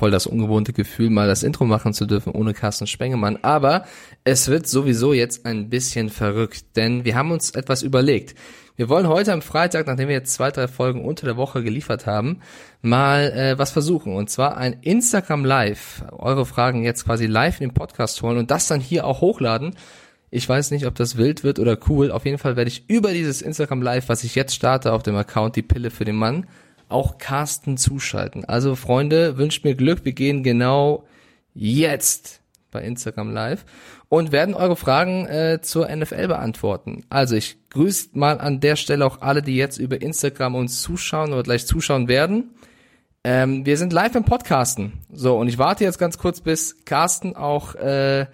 voll das ungewohnte Gefühl, mal das Intro machen zu dürfen ohne Carsten Spengemann. Aber es wird sowieso jetzt ein bisschen verrückt, denn wir haben uns etwas überlegt. Wir wollen heute am Freitag, nachdem wir jetzt zwei, drei Folgen unter der Woche geliefert haben, mal äh, was versuchen. Und zwar ein Instagram Live. Eure Fragen jetzt quasi live in den Podcast holen und das dann hier auch hochladen. Ich weiß nicht, ob das wild wird oder cool. Auf jeden Fall werde ich über dieses Instagram Live, was ich jetzt starte auf dem Account Die Pille für den Mann, auch Carsten zuschalten. Also Freunde, wünscht mir Glück. Wir gehen genau jetzt bei Instagram Live und werden eure Fragen äh, zur NFL beantworten. Also ich grüße mal an der Stelle auch alle, die jetzt über Instagram uns zuschauen oder gleich zuschauen werden. Ähm, wir sind live im Podcasten. So, und ich warte jetzt ganz kurz, bis Carsten auch äh,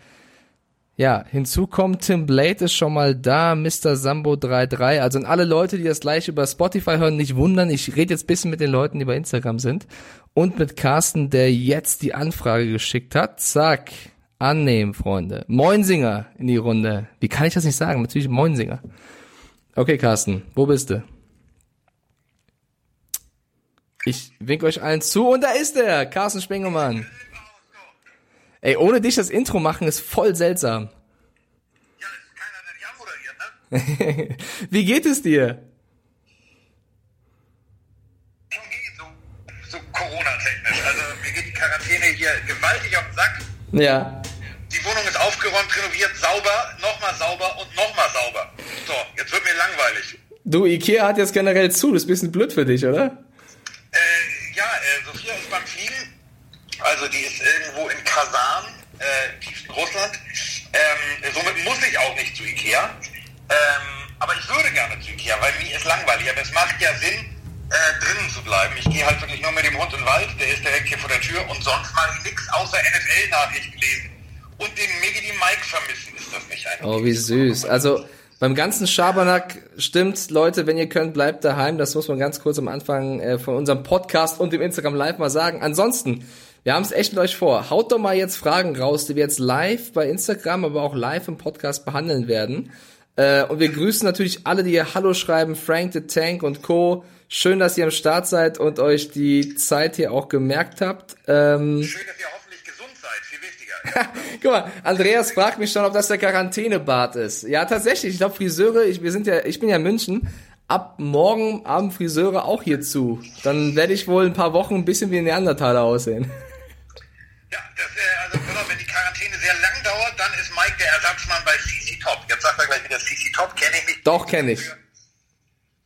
ja, hinzu kommt Tim Blade ist schon mal da, Mr. Sambo 33. Also an alle Leute, die das gleich über Spotify hören, nicht wundern. Ich rede jetzt bisschen mit den Leuten, die bei Instagram sind. Und mit Carsten, der jetzt die Anfrage geschickt hat. Zack. Annehmen, Freunde. Moinsinger in die Runde. Wie kann ich das nicht sagen? Natürlich Moinsinger. Okay, Carsten, wo bist du? Ich wink euch allen zu und da ist er, Carsten Spengemann. Ey, ohne dich das Intro machen ist voll seltsam. Ja, ist keiner, der dich anmoderiert, ne? Wie geht es dir? So, so Corona-technisch. Also mir geht die Quarantäne hier gewaltig auf den Sack. Ja. Die Wohnung ist aufgeräumt, renoviert, sauber, nochmal sauber und nochmal sauber. So, jetzt wird mir langweilig. Du, Ikea hat jetzt generell zu, das ist ein bisschen blöd für dich, oder? Äh, ja, äh, Sophia ist beim Fliegen. Also die ist irgendwo in Kasan, äh, im tiefsten Russland. Ähm, somit muss ich auch nicht zu Ikea. Ähm, aber ich würde gerne zu Ikea, weil mir ist langweilig. Aber es macht ja Sinn, äh, drinnen zu bleiben. Ich gehe halt wirklich nur mit dem Hund in den Wald, der ist direkt hier vor der Tür und sonst mache ich nichts außer NFL-Nachrichten lesen. Und den Miggy Mike vermissen, ist das nicht ein. Oh, wie süß. Also beim ganzen Schabernack stimmt, Leute, wenn ihr könnt, bleibt daheim. Das muss man ganz kurz am Anfang äh, von unserem Podcast und dem Instagram Live mal sagen. Ansonsten, wir haben es echt mit euch vor. Haut doch mal jetzt Fragen raus, die wir jetzt live bei Instagram, aber auch live im Podcast behandeln werden. Äh, und wir grüßen natürlich alle, die hier Hallo schreiben, Frank the Tank und Co. Schön, dass ihr am Start seid und euch die Zeit hier auch gemerkt habt. Ähm, Schön, dass ihr hoffentlich gesund seid, viel wichtiger. Guck mal, Andreas fragt mich schon, ob das der Quarantänebart ist. Ja, tatsächlich. Ich glaube, Friseure, ich, wir sind ja, ich bin ja in München. Ab morgen Abend Friseure auch hier zu. Dann werde ich wohl ein paar Wochen ein bisschen wie ein Neandertaler aussehen. Ja, das, äh, also auf, wenn die Quarantäne sehr lang dauert, dann ist Mike der Ersatzmann bei CC Top. Jetzt sagt er gleich wieder CC Top, kenne ich nicht. Doch, kenn ich.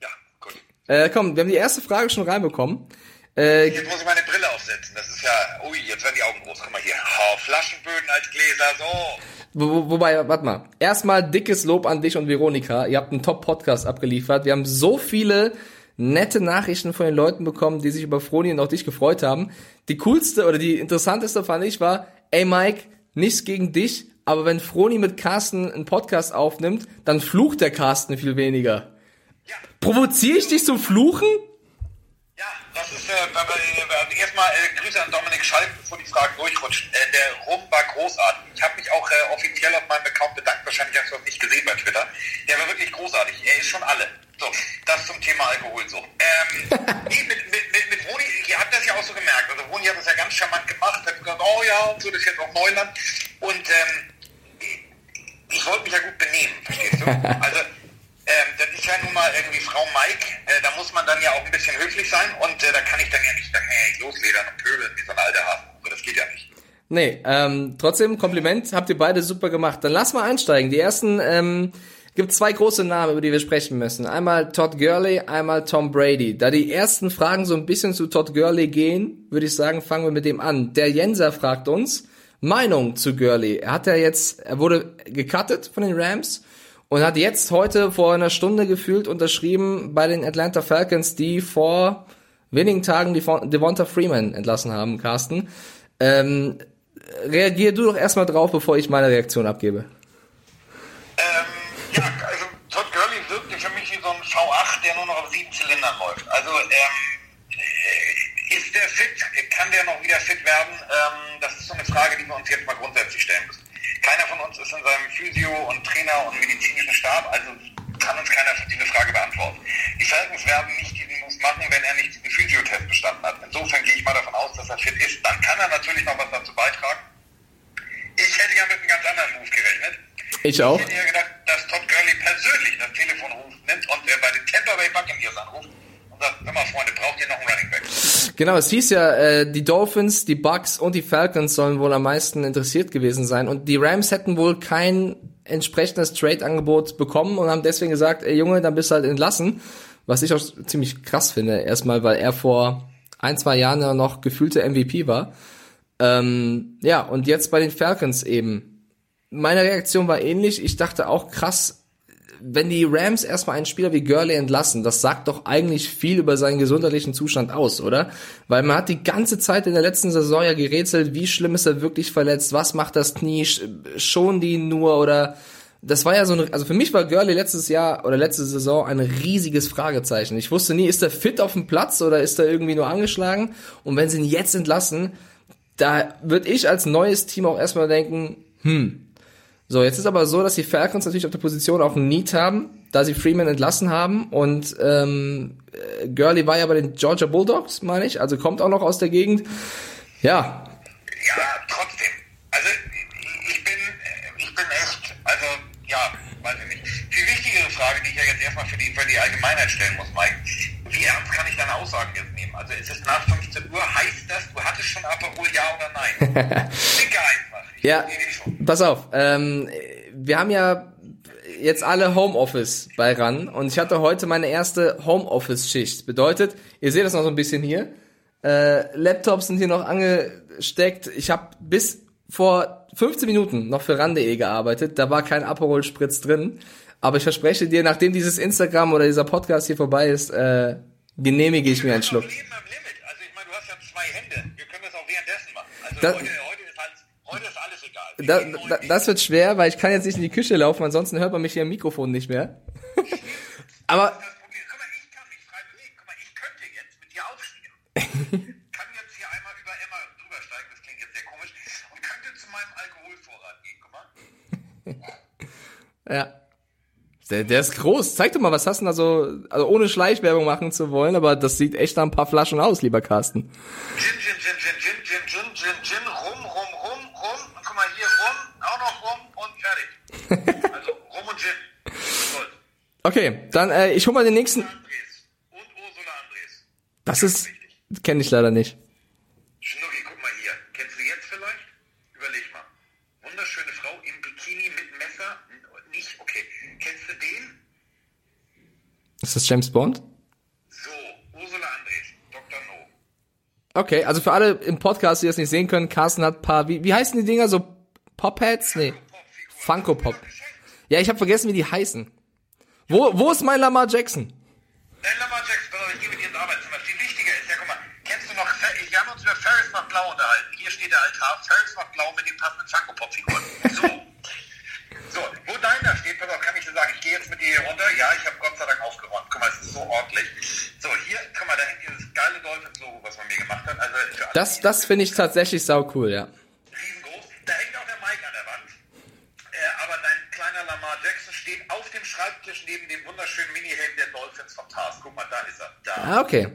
Ja, gut. Äh, komm, wir haben die erste Frage schon reinbekommen. Äh, Jetzt muss ich meine Brille aufsetzen. Das ist ja, ui, jetzt werden die Augen groß. Guck mal hier. Oh, Flaschenböden als Gläser, so. wo- wobei, warte mal. Erstmal dickes Lob an dich und Veronika. Ihr habt einen Top-Podcast abgeliefert. Wir haben so viele nette Nachrichten von den Leuten bekommen, die sich über Froni und auch dich gefreut haben. Die coolste oder die interessanteste fand ich war, ey Mike, nichts gegen dich, aber wenn Froni mit Carsten einen Podcast aufnimmt, dann flucht der Carsten viel weniger. Ja, Provoziere ich dich zum Fluchen? ja, das ist, äh, äh, erstmal äh, Grüße an Dominik Schalk, bevor die Fragen durchrutschen. Äh, der Rum war großartig. Ich habe mich auch äh, offiziell auf meinem Account bedankt. Wahrscheinlich hast du das nicht gesehen bei Twitter. Der war wirklich großartig. Er ist schon alle. So, das zum Thema Alkoholsucht. Ähm, nee, mit, mit, mit, mit Roni, ihr habt das ja auch so gemerkt. Also Roni hat das ja ganz charmant gemacht, hat gesagt, oh ja, und so, das ist jetzt auch Neuland. Und ähm, ich wollte mich ja gut benehmen, verstehst du? Also, ähm, das ist ja nun mal irgendwie Frau Mike, äh, da muss man dann ja auch ein bisschen höflich sein und äh, da kann ich dann ja nicht, ja nicht losledern und pöbeln wie so ein alter Hasen. So, das geht ja nicht. Nee, ähm, trotzdem Kompliment, habt ihr beide super gemacht. Dann lass mal einsteigen. Die ersten, ähm, gibt zwei große Namen, über die wir sprechen müssen. Einmal Todd Gurley, einmal Tom Brady. Da die ersten Fragen so ein bisschen zu Todd Gurley gehen, würde ich sagen, fangen wir mit dem an. Der Jenser fragt uns, Meinung zu Gurley. Er hat ja jetzt, er wurde gecuttet von den Rams und hat jetzt heute vor einer Stunde gefühlt unterschrieben bei den Atlanta Falcons, die vor wenigen Tagen die Devonta Freeman entlassen haben, Carsten. Ähm, reagier du doch erstmal drauf, bevor ich meine Reaktion abgebe. Ja, also Todd Gurley wirkte für mich wie so ein V8, der nur noch auf sieben Zylindern läuft. Also ähm, äh, ist der fit? Kann der noch wieder fit werden? Ähm, das ist so eine Frage, die wir uns jetzt mal grundsätzlich stellen müssen. Keiner von uns ist in seinem Physio- und Trainer- und medizinischen Stab, also kann uns keiner diese Frage beantworten. Die Falcons werden nicht diesen Muss machen, wenn er nicht diesen Physiotest bestanden hat. Insofern gehe ich mal davon aus, dass er fit ist. dann kann er natürlich noch was dazu beitragen. Ich hätte ja mit einem ganz anderen Move gerechnet. Ich auch. Ich hätte ja gedacht, dass Todd Gurley persönlich das Telefon ruft, nimmt und äh, bei den Tampa Bay Buccaneers anruft und sagt, hör mal Freunde, braucht ihr noch einen Running Back? Genau, es hieß ja, äh, die Dolphins, die Bucks und die Falcons sollen wohl am meisten interessiert gewesen sein und die Rams hätten wohl kein entsprechendes Trade-Angebot bekommen und haben deswegen gesagt, ey Junge, dann bist du halt entlassen. Was ich auch ziemlich krass finde, erstmal, weil er vor ein, zwei Jahren ja noch gefühlte MVP war. Ähm, ja, und jetzt bei den Falcons eben. Meine Reaktion war ähnlich. Ich dachte auch krass, wenn die Rams erstmal einen Spieler wie Gurley entlassen, das sagt doch eigentlich viel über seinen gesundheitlichen Zustand aus, oder? Weil man hat die ganze Zeit in der letzten Saison ja gerätselt, wie schlimm ist er wirklich verletzt, was macht das Knie, schon die nur oder das war ja so eine, also für mich war Gurley letztes Jahr oder letzte Saison ein riesiges Fragezeichen. Ich wusste nie, ist er fit auf dem Platz oder ist er irgendwie nur angeschlagen? Und wenn sie ihn jetzt entlassen, da würde ich als neues Team auch erstmal denken, hm. So, jetzt ist aber so, dass die Falcons natürlich auf der Position auch ein Need haben, da sie Freeman entlassen haben und ähm, äh, Gurley war ja bei den Georgia Bulldogs, meine ich, also kommt auch noch aus der Gegend. Ja. Ja, trotzdem. Also ich bin, ich bin echt, also ja, weiß ich nicht. Viel wichtigere Frage, die ich ja jetzt erstmal für die, für die Allgemeinheit stellen muss, Mike. Wie ernst kann ich deine Aussagen jetzt nehmen? Also ist es nach 15 Uhr, heißt das, du hattest schon Aperol, ja oder nein? Dicke einfach. Ich Ja, schon. Pass auf. Ähm, wir haben ja jetzt alle Homeoffice bei RAN und ich hatte heute meine erste Homeoffice-Schicht. Bedeutet, ihr seht das noch so ein bisschen hier. Äh, Laptops sind hier noch angesteckt. Ich habe bis vor 15 Minuten noch für RAN.de gearbeitet. Da war kein Aperol-Spritz drin. Aber ich verspreche dir, nachdem dieses Instagram oder dieser Podcast hier vorbei ist, äh, genehmige ich mir einen Schluck. Leben am Limit. Also ich meine, du hast ja zwei Hände. Wir können das auch währenddessen machen. Also Das- heute, da, da, das wird schwer, weil ich kann jetzt nicht in die Küche laufen, ansonsten hört man mich hier im Mikrofon nicht mehr. Aber. Ja. Der, der ist groß. Zeig doch mal, was hast du denn da so, also ohne Schleichwerbung machen zu wollen, aber das sieht echt nach ein paar Flaschen aus, lieber Carsten. Gin, gin, gin, gin, gin, gin, gin. Also Rum und Gin. Gold. Okay, dann äh, ich hol mal den nächsten. Andres und Ursula Andres. Das ist, kenne ich leider nicht. Schnucki, guck mal hier. Kennst du jetzt vielleicht? Überleg mal. Wunderschöne Frau im Bikini mit Messer. Nicht, okay. Kennst du den? Ist das James Bond? So, Ursula Andres, Dr. No. Okay, also für alle im Podcast, die das nicht sehen können, Carsten hat ein paar, wie, wie heißen die Dinger? So Pop-Heads? Nee. Funko Pop. Ja, ich habe vergessen, wie die heißen. Wo, wo ist mein Lamar Jackson? Nein, Lamar Jackson, pass auf, ich gehe mit dir ins Arbeitszimmer. Viel wichtiger ist ja, guck mal, kennst du noch, wir haben uns über Ferris macht Blau unterhalten. Hier steht der Altar, Ferris macht Blau mit den passenden Funko-Pop-Figuren. So. So, wo deiner steht, pass auf, kann ich dir sagen, ich gehe jetzt mit dir hier runter. Ja, ich habe Gott sei Dank aufgeräumt. Guck mal, es ist so ordentlich. So, hier, guck mal, da hängt dieses geile Dolphins-Logo, was man mir gemacht hat. Also, Das, das finde ich tatsächlich sau cool, ja. riesengroß. Da hängt auch der Mike an der Wand. Äh, aber dein kleiner Lamar Jackson steht auf dem Schreibtisch neben dem wunderschönen Mini-Helm der Dolphins vom Tars. Guck mal, da ist er. Da. Ah, okay.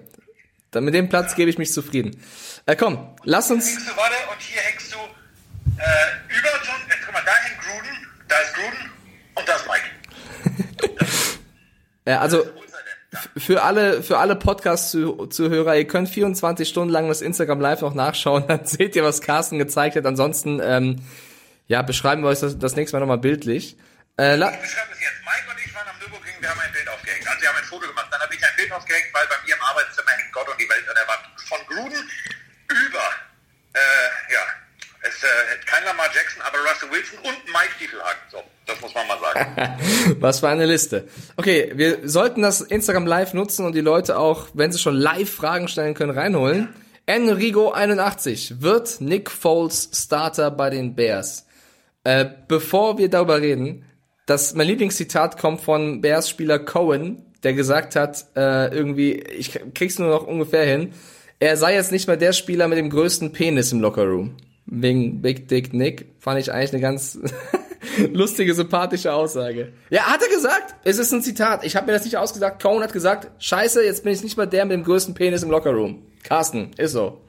Dann mit dem Platz gebe ich mich zufrieden. Äh, komm, lass uns. hängst du, warte, und hier hängst du äh, über John, äh, guck mal, da hängt Gruden, da ist Gruden und da ist Mike. Ja, also für alle, für alle Podcast-Zuhörer, ihr könnt 24 Stunden lang das Instagram Live noch nachschauen, dann seht ihr, was Carsten gezeigt hat. Ansonsten, ähm, ja, beschreiben wir euch das, das nächste Mal nochmal bildlich. Äh, Ich beschreibe es jetzt. Aufgehängt, weil bei mir im Arbeitszimmer hängt Gott und die Welt an der Wand. Von Gruden über, äh, ja, es äh, kein Lamar Jackson, aber Russell Wilson und Mike Stiefelhagen. So, das muss man mal sagen. Was für eine Liste. Okay, wir sollten das Instagram Live nutzen und die Leute auch, wenn sie schon live Fragen stellen können, reinholen. Enrigo81, wird Nick Foles Starter bei den Bears? Äh, bevor wir darüber reden, das, mein Lieblingszitat kommt von Bears-Spieler Cohen, der gesagt hat, äh, irgendwie, ich krieg's nur noch ungefähr hin, er sei jetzt nicht mehr der Spieler mit dem größten Penis im Lockerroom. Wegen Big Dick Nick fand ich eigentlich eine ganz lustige, sympathische Aussage. Ja, hat er gesagt. Es ist ein Zitat. Ich habe mir das nicht ausgesagt. Cohen hat gesagt, scheiße, jetzt bin ich nicht mehr der mit dem größten Penis im Lockerroom. Carsten, ist so.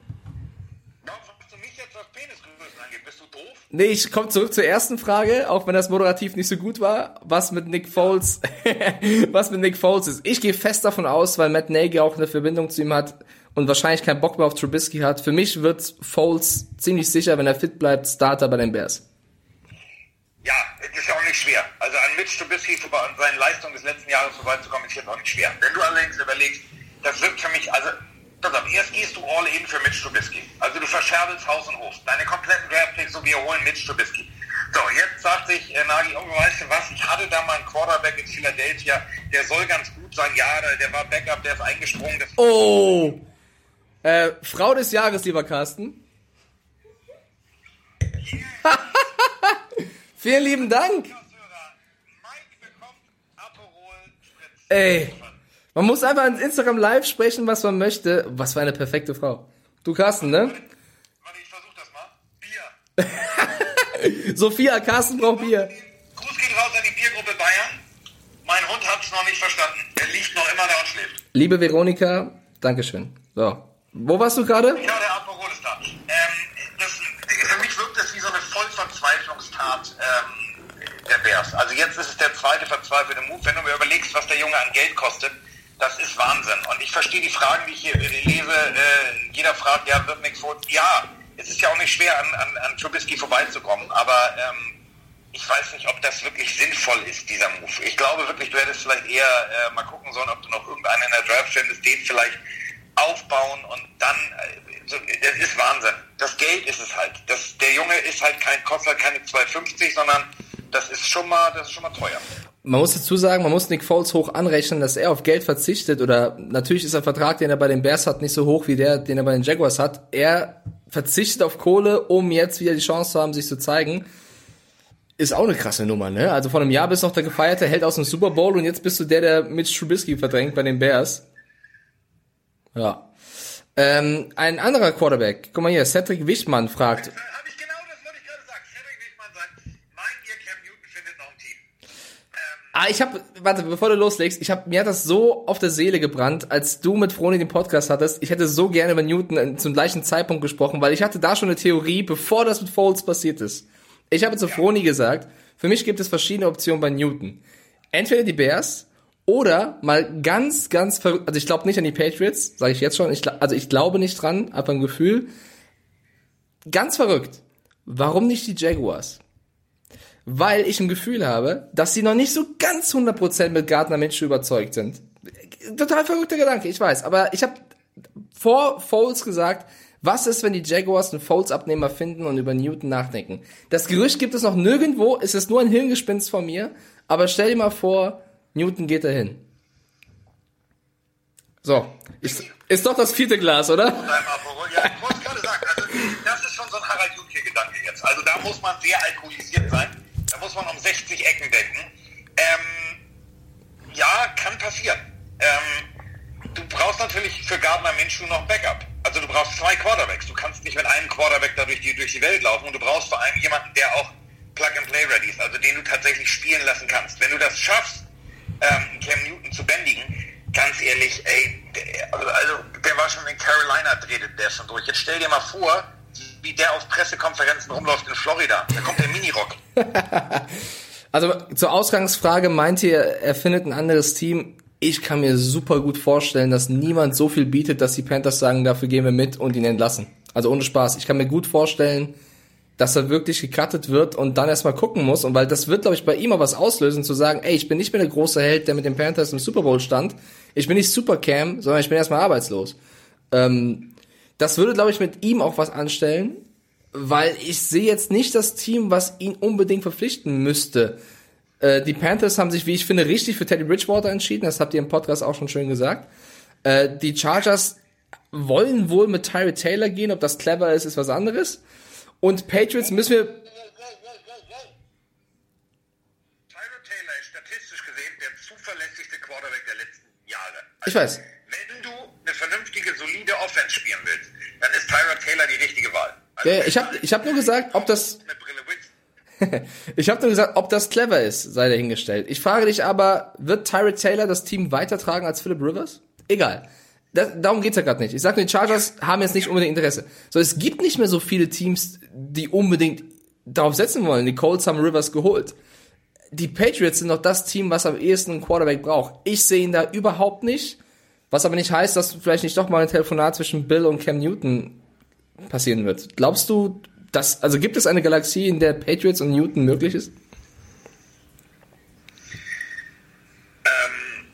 Nee, ich komme zurück zur ersten Frage, auch wenn das moderativ nicht so gut war. Was mit Nick Foles, was mit Nick Foles ist. Ich gehe fest davon aus, weil Matt Nagy auch eine Verbindung zu ihm hat und wahrscheinlich keinen Bock mehr auf Trubisky hat. Für mich wird Foles ziemlich sicher, wenn er fit bleibt, Starter bei den Bears. Ja, es ist ja auch nicht schwer. Also an Mitch Trubisky an seinen Leistungen des letzten Jahres vorbeizukommen, ist jetzt auch nicht schwer. Wenn du allerdings überlegst, das wirkt für mich, also pass auf, erst gehst du all in für Mitch Trubisky. Also du verscherbelst Haus und Hof. Deine kompletten Draftpicks, so wir holen Mitch Trubisky. So, jetzt sagt sich äh, Nagy, oh, weißt du was, ich hatte da mal einen Quarterback in Philadelphia, der soll ganz gut sein, ja, der, der war Backup, der ist eingesprungen. oh! Äh, Frau des Jahres, lieber Carsten. Vielen lieben Dank. Ey. Man muss einfach ins Instagram live sprechen, was man möchte. Was für eine perfekte Frau. Du Carsten, ne? Warte, ich versuch das mal. Bier. Sophia, Carsten braucht Bier. Gruß geht raus an die Biergruppe Bayern. Mein Hund hat's noch nicht verstanden. Er liegt noch immer da und schläft. Liebe Veronika, Dankeschön. So. Wo warst du gerade? Ja, der Aperol ist da. Ähm, das, für mich wirkt das wie so eine Vollverzweiflungstat ähm, der Bears. Also jetzt ist es der zweite verzweifelte Move. Wenn du mir überlegst, was der Junge an Geld kostet, das ist Wahnsinn. Und ich verstehe die Fragen, die ich hier lese. Äh, jeder fragt, ja, wird nichts vor. Ja, es ist ja auch nicht schwer, an, an, an Trubisky vorbeizukommen. Aber ähm, ich weiß nicht, ob das wirklich sinnvoll ist, dieser Move. Ich glaube wirklich, du hättest vielleicht eher äh, mal gucken sollen, ob du noch irgendeinen in der Draft findest, den vielleicht aufbauen und dann, äh, so, das ist Wahnsinn. Das Geld ist es halt. Das, der Junge ist halt kein, kostet keine 2,50, sondern das ist schon mal, das ist schon mal teuer. Man muss dazu sagen, man muss Nick Foles hoch anrechnen, dass er auf Geld verzichtet oder natürlich ist der Vertrag, den er bei den Bears hat, nicht so hoch wie der, den er bei den Jaguars hat. Er verzichtet auf Kohle, um jetzt wieder die Chance zu haben, sich zu zeigen. Ist auch eine krasse Nummer, ne? Also vor einem Jahr bist du noch der gefeierte Held aus dem Super Bowl und jetzt bist du der, der mit Trubisky verdrängt bei den Bears. Ja. Ähm, ein anderer Quarterback, guck mal hier, Cedric Wichmann fragt, Habe ich genau das wollte ich gerade sagen. Cedric Wichmann sagt, meint ihr, Cam Newton findet noch ein Team? Ähm, Ah, ich habe, warte, bevor du loslegst, ich habe mir hat das so auf der Seele gebrannt, als du mit Froni den Podcast hattest. Ich hätte so gerne über Newton zum gleichen Zeitpunkt gesprochen, weil ich hatte da schon eine Theorie, bevor das mit Foles passiert ist. Ich habe zu Froni gesagt, für mich gibt es verschiedene Optionen bei Newton. Entweder die Bears oder mal ganz, ganz verrückt. Also ich glaube nicht an die Patriots, sage ich jetzt schon. Ich, also ich glaube nicht dran, einfach ein Gefühl. Ganz verrückt. Warum nicht die Jaguars? Weil ich ein Gefühl habe, dass sie noch nicht so ganz 100% mit Gardner Minshew überzeugt sind. Total verrückter Gedanke, ich weiß. Aber ich habe vor Foles gesagt, was ist, wenn die Jaguars einen Foles-Abnehmer finden und über Newton nachdenken? Das Gerücht gibt es noch nirgendwo, es ist nur ein Hirngespinst von mir, aber stell dir mal vor, Newton geht dahin. So, ist, ist doch das vierte Glas, oder? Ja, ich wollte gerade sagen, also das ist schon so ein Harald Junke-Gedanke jetzt. Also da muss man sehr alkoholisiert sein. Muss man um 60 Ecken denken. Ähm, ja, kann passieren. Ähm, du brauchst natürlich für Gardner Minshew noch Backup. Also du brauchst zwei Quarterbacks. Du kannst nicht mit einem Quarterback da durch die, durch die Welt laufen und du brauchst vor allem jemanden, der auch Plug-and-Play-ready ist, also den du tatsächlich spielen lassen kannst. Wenn du das schaffst, ähm, Cam Newton zu bändigen, ganz ehrlich, ey, der, also, also der war schon in Carolina, drehte der schon durch. Jetzt stell dir mal vor, wie der auf Pressekonferenzen rumläuft in Florida. Da kommt der Minirock. Also zur Ausgangsfrage meint ihr, er findet ein anderes Team? Ich kann mir super gut vorstellen, dass niemand so viel bietet, dass die Panthers sagen, dafür gehen wir mit und ihn entlassen. Also ohne Spaß. Ich kann mir gut vorstellen, dass er wirklich gecuttet wird und dann erstmal gucken muss. Und weil das wird, glaube ich, bei ihm auch was auslösen, zu sagen, ey, ich bin nicht mehr der große Held, der mit den Panthers im Super Bowl stand. Ich bin nicht Supercam, sondern ich bin erstmal arbeitslos. Ähm, das würde, glaube ich, mit ihm auch was anstellen, weil ich sehe jetzt nicht das Team, was ihn unbedingt verpflichten müsste. Äh, die Panthers haben sich, wie ich finde, richtig für Teddy Bridgewater entschieden. Das habt ihr im Podcast auch schon schön gesagt. Äh, die Chargers wollen wohl mit Tyree Taylor gehen. Ob das clever ist, ist was anderes. Und Patriots müssen wir. Wow, wow, wow, wow, wow. Tyler Taylor ist statistisch gesehen der zuverlässigste Quarterback der letzten Jahre. Ich weiß. Wenn du eine vernünftige, solide Offense spielen willst, dann ist Tyler Taylor die richtige Wahl. Also Ja, ich habe ich hab nur gesagt, ob das. Ich habe nur gesagt, ob das clever ist, sei dahingestellt. Ich frage dich aber, wird Tyree Taylor das Team weitertragen als Philip Rivers? Egal. Das, darum geht's ja gerade nicht. Ich sag nur, die Chargers haben jetzt nicht unbedingt Interesse. So, es gibt nicht mehr so viele Teams, die unbedingt darauf setzen wollen. Die Colts haben Rivers geholt. Die Patriots sind noch das Team, was am ehesten einen Quarterback braucht. Ich sehe ihn da überhaupt nicht. Was aber nicht heißt, dass vielleicht nicht doch mal ein Telefonat zwischen Bill und Cam Newton passieren wird. Glaubst du, dass, also gibt es eine Galaxie, in der Patriots und Newton möglich ist? Ähm,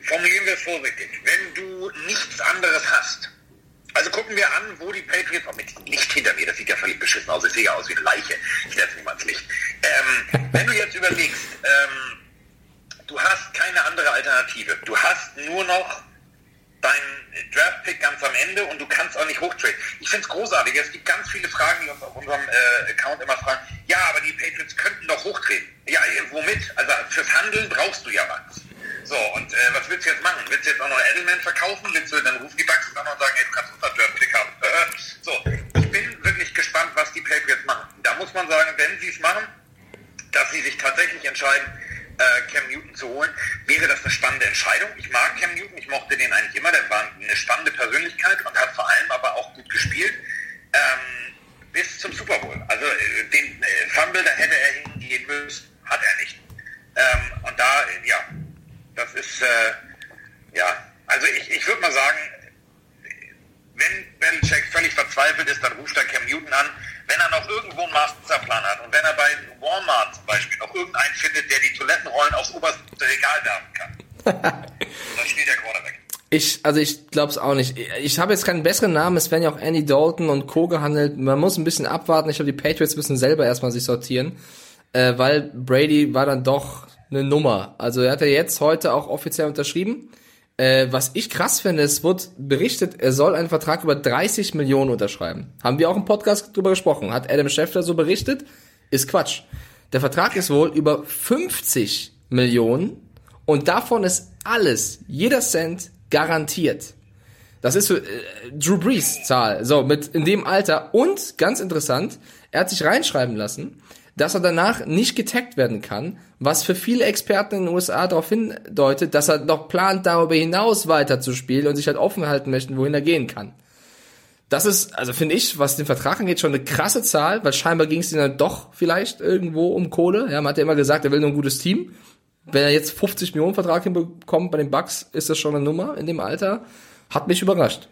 formulieren wir es vorsichtig. Wenn du nichts anderes hast, also gucken wir an, wo die Patriots, auch mit Licht hinter mir, das sieht ja völlig beschissen aus, ich sehe ja aus wie eine Leiche, ich setze mich mal ins Licht. Ähm, wenn du jetzt überlegst, ähm, du hast keine andere Alternative, du hast nur noch deinen Draft-Pick ganz am Ende und du kannst auch nicht hochtraden. Ich finde es großartig. Es gibt ganz viele Fragen, die uns auf unserem äh, Account immer fragen, ja, aber die Patriots könnten doch hochtreten. Ja, womit? Also fürs Handeln brauchst du ja was. So, und äh, was willst du jetzt machen? Willst du jetzt auch noch Edelman verkaufen? Willst du dann rufen die Bucks und sagen, ey, du kannst unseren Draft-Pick haben? so, ich bin wirklich gespannt, was die Patriots machen. Da muss man sagen, wenn sie es machen, dass sie sich tatsächlich entscheiden, äh, Cam Newton zu holen, wäre das eine spannende Entscheidung. Ich mag Cam Newton, ich mochte den eigentlich immer, der war eine spannende Persönlichkeit und hat vor allem aber auch gut gespielt. Ähm, bis zum Super Bowl. Also äh, den äh, Fumble, da hätte er hingehen müssen, hat er nicht. Ähm, und da, äh, ja, das ist, äh, ja, also ich, ich würde mal sagen, wenn Belichick völlig verzweifelt ist, dann ruft er Cam Newton an. Wenn er noch irgendwo einen Masterplan hat und wenn er bei Walmart zum Beispiel noch irgendeinen findet, der die Toilettenrollen aufs oberste Regal werfen kann, dann spielt der Quarterback. Ich, also ich glaube es auch nicht. Ich habe jetzt keinen besseren Namen. Es werden ja auch Andy Dalton und Co. gehandelt. Man muss ein bisschen abwarten. Ich glaube, die Patriots müssen selber erstmal sich sortieren, äh, weil Brady war dann doch eine Nummer. Also er hat ja jetzt heute auch offiziell unterschrieben. Äh, was ich krass finde, es wird berichtet, er soll einen Vertrag über 30 Millionen unterschreiben. Haben wir auch im Podcast drüber gesprochen. Hat Adam Schefter so berichtet? Ist Quatsch. Der Vertrag ist wohl über 50 Millionen und davon ist alles, jeder Cent garantiert. Das ist für äh, Drew Brees Zahl. So, mit in dem Alter. Und, ganz interessant, er hat sich reinschreiben lassen, dass er danach nicht getaggt werden kann, was für viele Experten in den USA darauf hindeutet, dass er noch plant, darüber hinaus weiter zu spielen und sich halt offen halten möchten, wohin er gehen kann. Das ist, also finde ich, was den Vertrag angeht, schon eine krasse Zahl, weil scheinbar ging es ihm dann doch vielleicht irgendwo um Kohle. Ja, man hat ja immer gesagt, er will nur ein gutes Team. Wenn er jetzt 50 Millionen Vertrag hinbekommt bei den Bucks, ist das schon eine Nummer in dem Alter. Hat mich überrascht.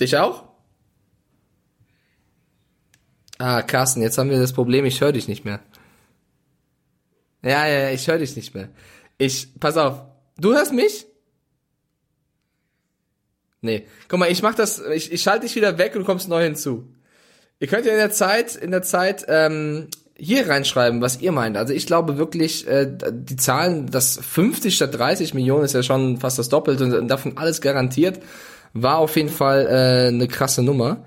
Dich auch? Ah, Carsten, jetzt haben wir das Problem, ich höre dich nicht mehr. Ja, ja, ich höre dich nicht mehr. Ich, pass auf, du hörst mich? Nee. Guck mal, ich mach das, ich, ich schalte dich wieder weg und du kommst neu hinzu. Ihr könnt ja in der Zeit, in der Zeit ähm, hier reinschreiben, was ihr meint. Also ich glaube wirklich, äh, die Zahlen, das 50 statt 30 Millionen ist ja schon fast das Doppelte und davon alles garantiert, war auf jeden Fall äh, eine krasse Nummer.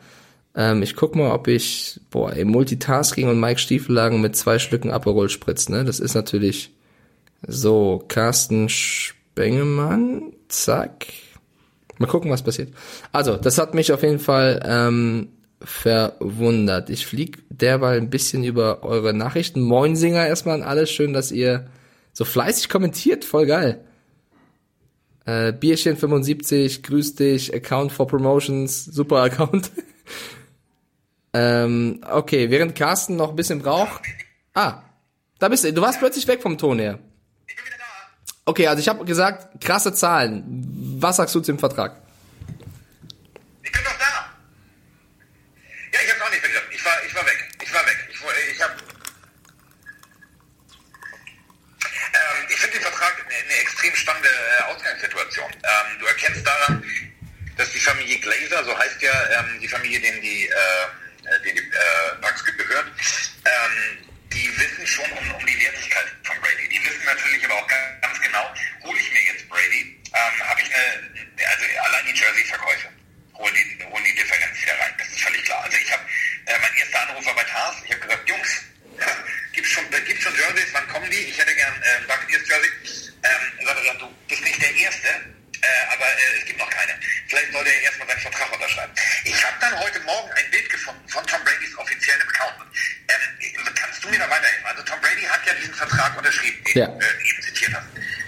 Ähm, ich guck mal, ob ich, boah, ey, Multitasking und Mike Stiefellagen mit zwei Schlücken Aperol spritz, ne? Das ist natürlich so, Carsten Spengemann, zack. Mal gucken, was passiert. Also, das hat mich auf jeden Fall ähm, verwundert. Ich flieg derweil ein bisschen über eure Nachrichten. Moinsinger erstmal an alles. Schön, dass ihr so fleißig kommentiert. Voll geil. Äh, Bierchen 75, grüß dich, Account for Promotions, super Account. Ähm, okay, während Carsten noch ein bisschen braucht. Ah, da bist du. Du warst plötzlich weg vom Ton her. Ich bin wieder da. Okay, also ich habe gesagt, krasse Zahlen. Was sagst du zum Vertrag? Ich bin doch da. Ja, ich hab's auch nicht begriffen. Ich war, ich war weg. Ich war weg. Ich, ich hab. Ähm, ich finde den Vertrag eine, eine extrem spannende äh, Ausgangssituation. Ähm, du erkennst daran, dass die Familie Glazer, so heißt ja ähm, die Familie, denen die äh, äh, die äh, Bucks gehört, ähm, die wissen schon um, um, die Wertigkeit von Brady. Die wissen natürlich aber auch ganz, genau, hole ich mir jetzt Brady, ähm, habe ich eine, also allein die Jersey-Verkäufe holen die, holen die Differenz wieder rein. Das ist völlig klar. Also ich habe, äh, mein erster Anruf war bei Tars, ich habe gesagt, Jungs, gibt's schon, gibt's schon Jerseys, wann kommen die? Ich hätte gern äh, Buccaneers Jersey. Ähm, sagt er, du bist nicht der Erste, äh, aber äh, es gibt noch keine. Vielleicht sollte er erstmal seinen Vertrag unterschreiben. Ich habe dann heute Morgen ein Bild gefunden von Tom Bradys offiziellen Account. Ähm, kannst du mir da weiterhelfen? Also Tom Brady hat ja diesen Vertrag unterschrieben, den ja. äh, eben zitiert hast.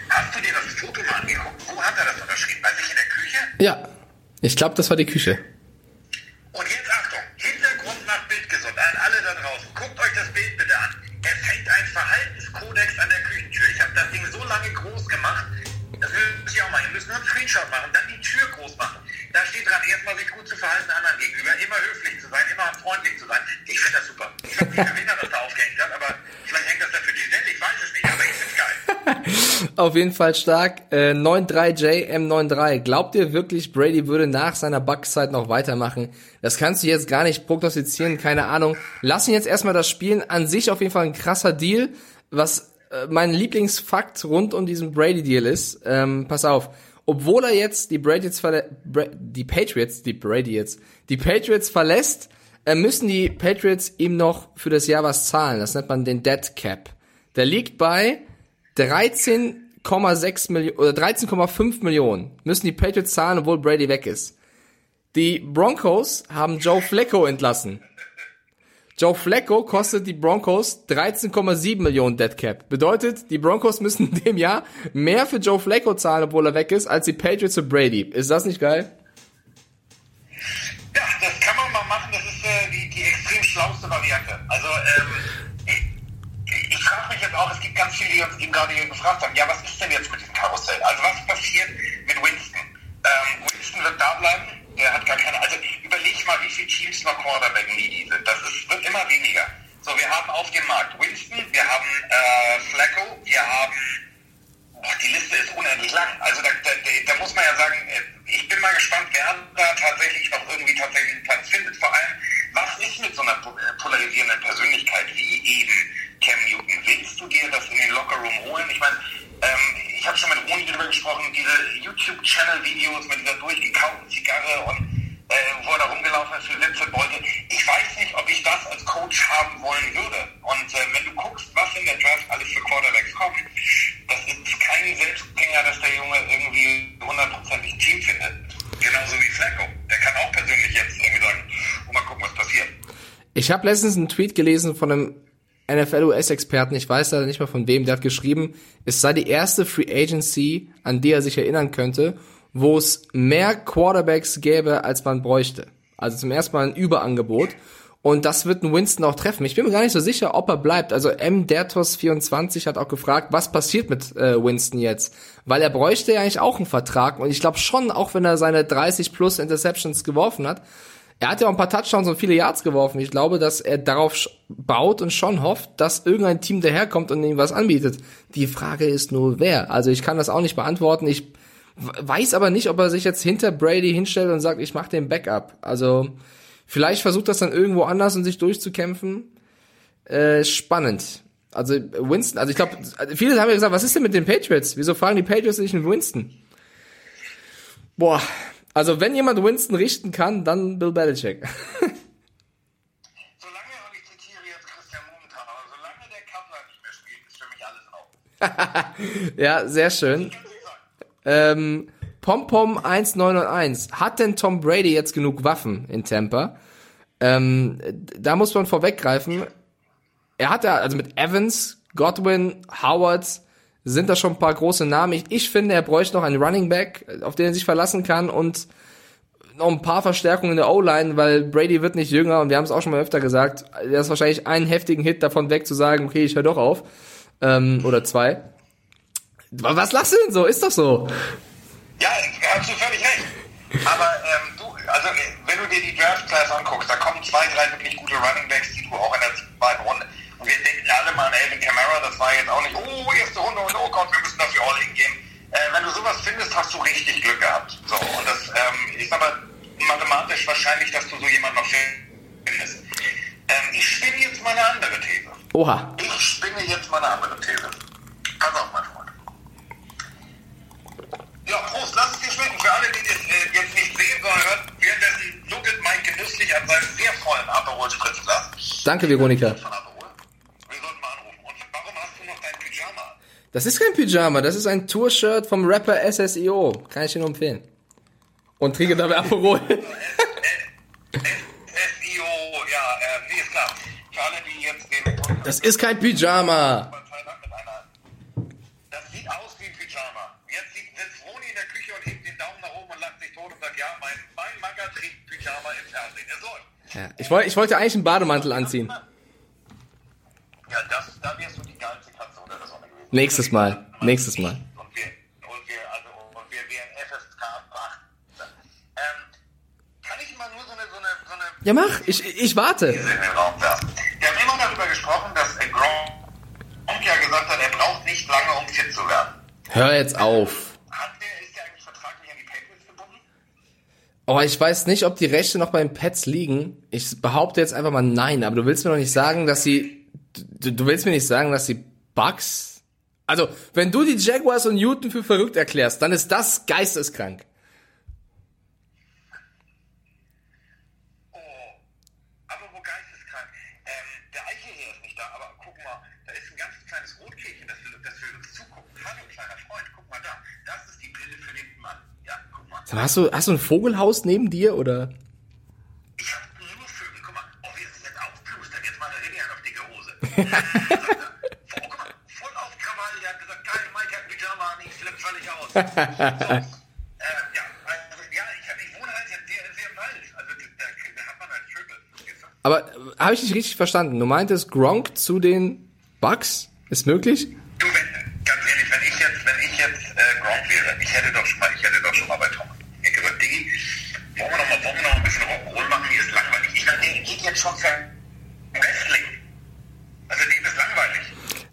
Hast du dir das Foto mal angeguckt? Wo hat er das unterschrieben? Bei sich in der Küche? Ja. Ich glaube, das war die Küche. Auf jeden Fall stark. Äh, 93J M93. Glaubt ihr wirklich, Brady würde nach seiner Buckszeit noch weitermachen? Das kannst du jetzt gar nicht prognostizieren, keine Ahnung. Lass ihn jetzt erstmal das spielen. An sich auf jeden Fall ein krasser Deal. Was äh, mein Lieblingsfakt rund um diesen Brady-Deal ist, ähm, pass auf, obwohl er jetzt die Patriots, verlä Bra die Patriots, die Brady jetzt, die Patriots verlässt, äh, müssen die Patriots ihm noch für das Jahr was zahlen. Das nennt man den Dead Cap. Der liegt bei 13,6 Millionen oder 13,5 Millionen müssen die Patriots zahlen, obwohl Brady weg ist. Die Broncos haben Joe Flacco entlassen. Joe Flacco kostet die Broncos 13,7 Millionen Dead Cap. Bedeutet, die Broncos müssen in dem Jahr mehr für Joe Flacco zahlen, obwohl er weg ist, als die Patriots für Brady. Ist das nicht geil? Ja, das kann man mal machen. Das ist äh, die, die extrem schlauste Variante. Also, ähm, ich, ich frage mich jetzt auch, es gibt ganz viele, die uns eben gerade hier gefragt haben, ja, was denn jetzt mit diesem Karussell? Also, was passiert mit Winston? Ähm, Winston wird da bleiben. Der hat gar keine, also überleg mal, wie viele Teams noch Quarterback needy sind. Das ist, wird immer weniger. So, wir haben auf dem Markt Winston, wir haben äh, Flacco, wir haben Boah, die Liste ist unendlich lang. Also da, da, da muss man ja sagen, äh, ich bin mal gespannt, wer da tatsächlich noch irgendwie tatsächlich einen Platz findet. Vor allem, was ist mit so einer äh, polarisierenden Persönlichkeit wie eben Cam Newton? Willst du dir das in den Lockerroom holen? Ich meine, ähm, ich habe schon mit Roni darüber gesprochen, diese YouTube-Channel-Videos mit dieser durchgekauten Zigarre und äh, wo er da rumgelaufen ist für Witze wollte. Ich weiß nicht, ob ich das als Coach haben wollen würde. Und äh, wenn du guckst, was in der Draft alles für Quarterbacks kommt, das ist kein Selbstgänger, dass der Junge irgendwie hundertprozentig Team findet. Genauso wie Flacco. Der kann auch persönlich jetzt irgendwie sagen, oh, mal gucken, was passiert. Ich habe letztens einen Tweet gelesen von einem NFL-US-Experten, ich weiß leider nicht mehr von wem, der hat geschrieben, es sei die erste Free Agency, an die er sich erinnern könnte, wo es mehr Quarterbacks gäbe, als man bräuchte. Also zum ersten Mal ein Überangebot. Und das wird ein Winston auch treffen. Ich bin mir gar nicht so sicher, ob er bleibt. Also M. Dertos24 hat auch gefragt, was passiert mit äh, Winston jetzt? Weil er bräuchte ja eigentlich auch einen Vertrag. Und ich glaube schon, auch wenn er seine 30 plus Interceptions geworfen hat, er hat ja auch ein paar Touchdowns und viele Yards geworfen. Ich glaube, dass er darauf baut und schon hofft, dass irgendein Team daherkommt und ihm was anbietet. Die Frage ist nur, wer. Also ich kann das auch nicht beantworten. Ich weiß aber nicht, ob er sich jetzt hinter Brady hinstellt und sagt, ich mache den Backup. Also vielleicht versucht das dann irgendwo anders und sich durchzukämpfen. Äh, spannend. Also Winston, also ich glaube, viele haben ja gesagt, was ist denn mit den Patriots? Wieso fragen die Patriots nicht mit Winston? Boah, also wenn jemand Winston richten kann, dann Bill Belichick. solange, und ich zitiere jetzt Christian Momentan, aber solange der Kappler nicht mehr spielt, ist für mich alles Ordnung. ja, sehr schön. Ähm, Pompom 1991. Hat denn Tom Brady jetzt genug Waffen in Tampa? Ähm, da muss man vorweggreifen. Er hat ja, also mit Evans, Godwin, Howard sind da schon ein paar große Namen. Ich, ich finde, er bräuchte noch einen Running Back, auf den er sich verlassen kann und noch ein paar Verstärkungen in der O-Line, weil Brady wird nicht jünger und wir haben es auch schon mal öfter gesagt. Er ist wahrscheinlich einen heftigen Hit davon weg zu sagen, okay, ich höre doch auf. Ähm, oder zwei. Was lachst du denn so? Ist doch so. Ja, hast du völlig recht. Aber ähm, du, also wenn du dir die Draft Class anguckst, da kommen zwei, drei wirklich gute Running Backs, die du auch in der zweiten Runde. Und wir denken alle mal an Alvin Kamara, das war jetzt auch nicht, oh, erste Runde und oh Gott, wir müssen dafür all in gehen. Äh, wenn du sowas findest, hast du richtig Glück gehabt. So, und das, ähm, sag mal, mathematisch wahrscheinlich, dass du so jemanden noch findest. Ähm, ich spinne jetzt mal eine andere These. Oha. Ich spinne jetzt mal eine andere These. Pass auf, mein Freund. Ja, Prost, lass es dir schmecken. Für alle, die das äh, jetzt nicht sehen, sondern hören, währenddessen nuckelt Mike genüsslich an seinem sehr vollen Aperol Spritzglas. Danke, Veronika. Von Aperol. Wir sollten mal anrufen. Und warum hast du noch dein Pyjama? Das ist kein Pyjama, das ist ein Tour-Shirt vom Rapper SSIO. Kann ich dir nur empfehlen. Und trinke dabei Aperol. SEO, ja, äh, nee, ist klar. Für alle, die jetzt den... Das ist kein Pyjama. Das sieht aus wie ein Pyjama. Jetzt sieht- sitzt Roni in der Küche und hebt den Daumen nach oben und lacht sich tot und sagt, ja, mein mal im Fernsehen. Er soll. Ja, ich, wollte, ich wollte eigentlich einen Bademantel anziehen. Ja, das, da wärst du die geilste Katze unter der Sonne gewesen. Nächstes Mal. Nächstes Mal. Und wir, und wir, also, und wir wären FSK 8. Ähm, kann ich mal nur so eine, so eine, so eine Ja, mach. Ich, ich warte. den Raum werfen? Wir haben immer darüber gesprochen, dass Gronk ja gesagt hat, er braucht nicht lange, um fit zu werden. Hör jetzt auf. Hat der, ist der eigentlich vertraglich an die Patriots gebunden? Oh, ich weiß nicht, ob die Rechte noch beim Pets liegen. Ich behaupte jetzt einfach mal nein, aber du willst mir doch nicht sagen, dass sie, du, du willst mir nicht sagen, dass die Bucks, also, wenn du die Jaguars und Newton für verrückt erklärst, dann ist das geisteskrank. Oh, aber wo geisteskrank. Ähm, der Eichel hier ist nicht da, aber guck mal, da ist ein ganz kleines Rotkehlchen, das will, das will uns zugucken. Hallo, kleiner Freund, guck mal da. Das ist die Brille für den Mann. Ja, guck mal. Sag mal, Hast du, hast du ein Vogelhaus neben dir oder? Ich hab nur Vögel. Guck mal, oh, wir sind jetzt aufplustern. Jetzt macht der René eine auf dicke Hose. Aber äh, habe ich nicht richtig verstanden? Du meintest Gronk zu den Bucks? Ist möglich? Du, wenn, ganz ehrlich, wenn ich jetzt, wenn ich jetzt äh, Gronk wäre, ich hätte doch schon mal, ich hätte doch schon mal bei Tom. Gesagt, Diggi, wollen wir noch mal, wollen wir noch ein bisschen Rock'n'Roll machen? Hier ist langweilig. Ich meine, der geht jetzt schon für Wrestling. Also dem ist langweilig.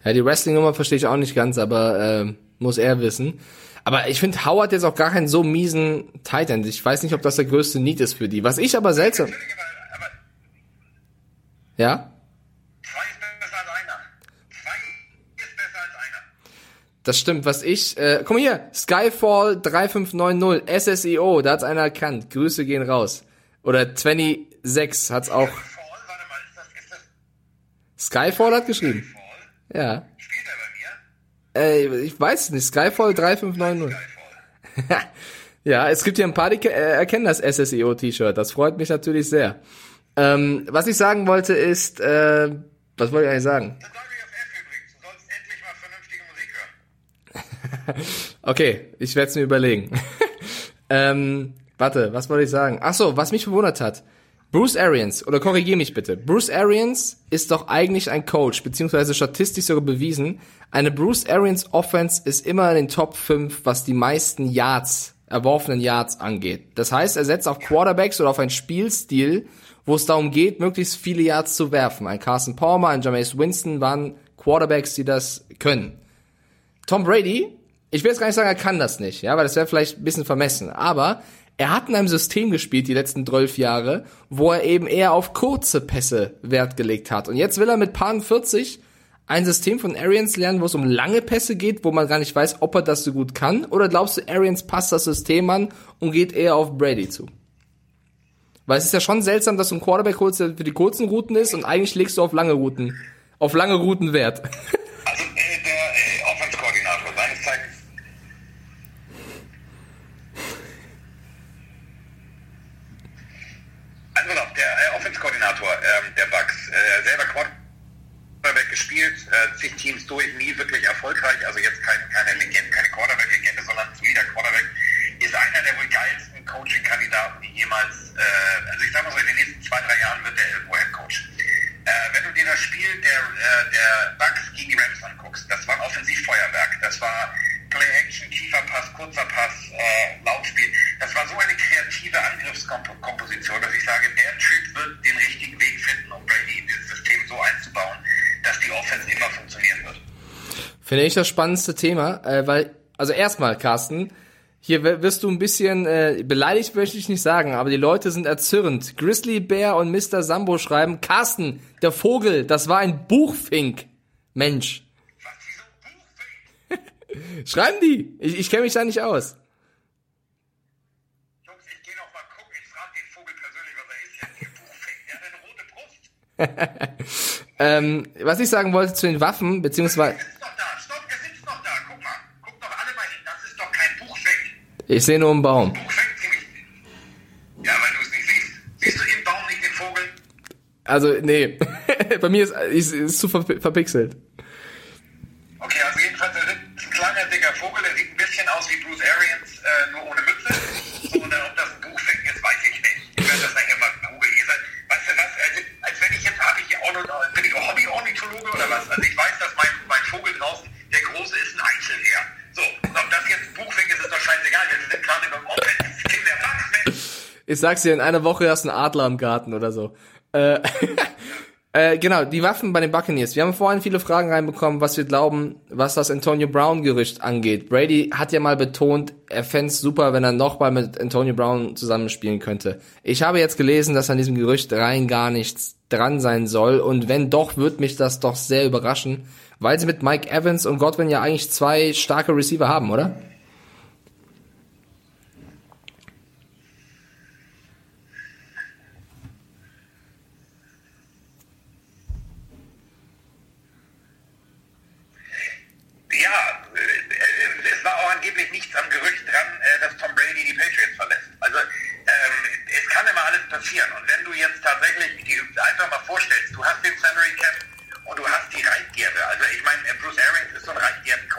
Ja, die Wrestling-Nummer verstehe ich auch nicht ganz, aber äh, muss er wissen. Aber ich finde Howard jetzt auch gar keinen so miesen Tight End. Ich weiß nicht, ob das der größte Need ist für die. Was ich aber seltsam... Ja? Das stimmt, was ich... Äh, guck mal hier, Skyfall 3590, SSEO, da hat's einer erkannt. Grüße gehen raus. Oder 26 hat's auch... Fall, warte mal, ist das, ist das Skyfall hat geschrieben. Ja. Spielt er bei mir? Äh, ich weiß es nicht, Skyfall 3590. Fall. Ja, es gibt hier ein paar, die äh, erkennen das SSEO-T-Shirt. Das freut mich natürlich sehr. Ähm, was ich sagen wollte ist, äh, was wollte ich eigentlich sagen? Okay, ich werde es mir überlegen. ähm, warte, was wollte ich sagen? Ach so, was mich verwundert hat. Bruce Arians, oder korrigier mich bitte. Bruce Arians ist doch eigentlich ein Coach, beziehungsweise statistisch sogar bewiesen. Eine Bruce Arians Offense ist immer in den Top 5, was die meisten Yards, erworfenen Yards angeht. Das heißt, er setzt auf Quarterbacks oder auf einen Spielstil, wo es darum geht, möglichst viele Yards zu werfen. Ein Carson Palmer, ein Jameis Winston waren Quarterbacks, die das können. Tom Brady, ich will jetzt gar nicht sagen, er kann das nicht, ja, weil das wäre vielleicht ein bisschen vermessen, aber er hat in einem System gespielt die letzten zwölf Jahre, wo er eben eher auf kurze Pässe Wert gelegt hat. Und jetzt will er mit Pan 40 ein System von Arians lernen, wo es um lange Pässe geht, wo man gar nicht weiß, ob er das so gut kann, oder glaubst du, Arians passt das System an und geht eher auf Brady zu? Weil es ist ja schon seltsam, dass du einen Quarterback holst, der für die kurzen Routen ist und eigentlich legst du auf lange Routen, auf lange Routen Wert äh, der äh, Offense-Koordinator seines Zeichens. Also pass auf, der äh, Offense-Koordinator ähm, der Bucks, äh, selber Quarterback gespielt, äh, zig Teams durch, nie wirklich erfolgreich, also jetzt kein, keine Legende, keine Quarterback-Legende, sondern solider Quarterback, ist einer der wohl geilsten Coaching-Kandidaten, die jemals, äh, also ich sag mal so, in den nächsten zwei, drei Jahren wird er irgendwo Headcoach. Äh, wenn du dir das Spiel der, äh, der Bucks gegen die Rams anguckst, das war ein Offensivfeuerwerk. Das war Play-Action, Kieferpass, kurzer Pass, äh, Laufspiel. Das war so eine kreative Angriffskomposition, dass ich sage, der Typ wird den richtigen Weg finden, um Brady in dieses System so einzubauen, dass die Offense immer funktionieren wird. Finde ich das spannendste Thema, äh, weil, also erstmal, Carsten, hier wirst du ein bisschen, äh, beleidigt möchte ich nicht sagen, aber die Leute sind erzürnt. Grizzly Bear und Mr. Sambo schreiben, Carsten, der Vogel, das war ein Buchfink. Mensch. Schreiben die. Ich, ich kenne mich da nicht aus. Jungs, ich gehe noch mal gucken. Ich frage den Vogel persönlich, was er ist. Jetzt. Der hat eine rote Brust. Ähm, was ich sagen wollte zu den Waffen, beziehungsweise, Er sitzt noch da. Stopp, er sitzt noch da. Guck mal. Guck doch alle mal hin. Das ist doch kein Buchfink. ich sehe nur einen Baum. Ja, weil du es nicht siehst. Siehst du im Baum nicht den Vogel? Also, nee. Bei mir ist, ist zu ver verpixelt. Ich sag's dir, in einer Woche hast du einen Adler im Garten oder so. Äh, äh, genau, die Waffen bei den Buccaneers. Wir haben vorhin viele Fragen reinbekommen, was wir glauben, was das Antonio Brown-Gerücht angeht. Brady hat ja mal betont, er fände super, wenn er nochmal mit Antonio Brown zusammenspielen könnte. Ich habe jetzt gelesen, dass an diesem Gerücht rein gar nichts dran sein soll. Und wenn doch, wird mich das doch sehr überraschen, weil sie mit Mike Evans und Godwin ja eigentlich zwei starke Receiver haben, oder?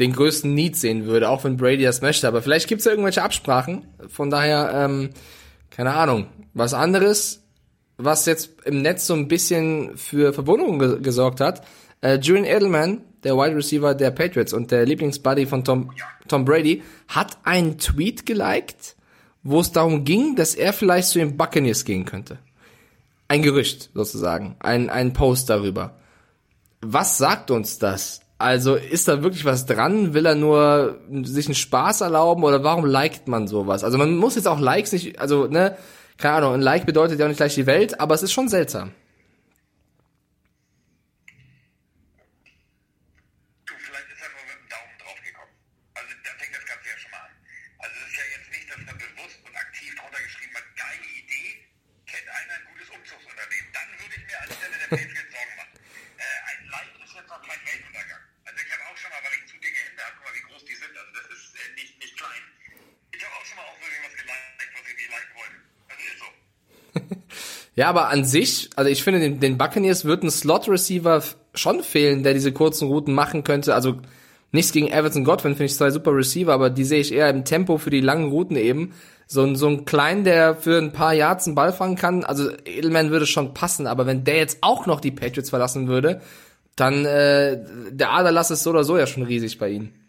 den größten Need sehen würde, auch wenn Brady das möchte. Aber vielleicht gibt's ja irgendwelche Absprachen. Von daher, ähm, keine Ahnung. Was anderes, was jetzt im Netz so ein bisschen für Verwunderung ge gesorgt hat. Äh, Julian Edelman, der Wide Receiver der Patriots und der Lieblingsbuddy von Tom, Tom Brady, hat einen Tweet geliked wo es darum ging, dass er vielleicht zu den Buccaneers gehen könnte. Ein Gerücht sozusagen, ein, ein Post darüber. Was sagt uns das? Also ist da wirklich was dran? Will er nur sich einen Spaß erlauben oder warum liked man sowas? Also man muss jetzt auch Likes nicht, also ne, keine Ahnung, ein Like bedeutet ja auch nicht gleich die Welt, aber es ist schon seltsam. Ja, aber an sich, also ich finde, den, den Buccaneers wird ein Slot-Receiver schon fehlen, der diese kurzen Routen machen könnte. Also nichts gegen Everton Godwin, finde ich zwei super Receiver, aber die sehe ich eher im Tempo für die langen Routen eben. So ein, so ein Klein, der für ein paar Yards einen Ball fangen kann, also Edelman würde schon passen, aber wenn der jetzt auch noch die Patriots verlassen würde, dann äh, der Aderlass ist so oder so ja schon riesig bei ihnen.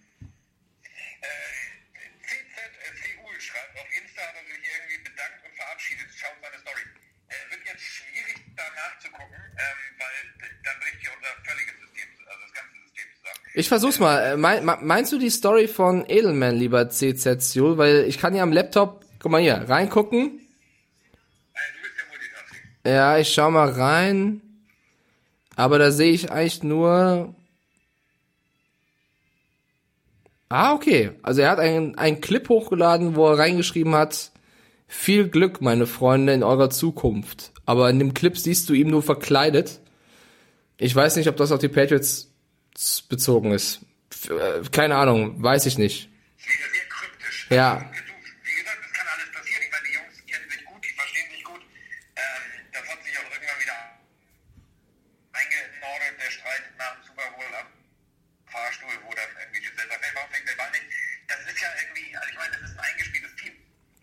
Ich versuch's mal. Mein, meinst du die Story von Edelman, lieber CZ? Weil ich kann ja am Laptop, guck mal hier, reingucken. Ja, ich schau mal rein. Aber da sehe ich eigentlich nur. Ah, okay. Also er hat einen, einen Clip hochgeladen, wo er reingeschrieben hat, viel Glück, meine Freunde, in eurer Zukunft. Aber in dem Clip siehst du ihn nur verkleidet. Ich weiß nicht, ob das auf die Patriots bezogen ist. Äh, keine Ahnung, weiß ich nicht. Sehr kryptisch. Ja. Wie gesagt, das kann alles passieren. Ich meine, die Jungs kennen sich gut, die verstehen sich gut. Das hat sich auch irgendwann wieder eingenordet, der Streit nach dem Super Bowl am Fahrstuhl, wo dann irgendwie die Center hey, warum fängt der Ball nicht? Das ist ja irgendwie, ich meine, das ist ein eingespieltes Team.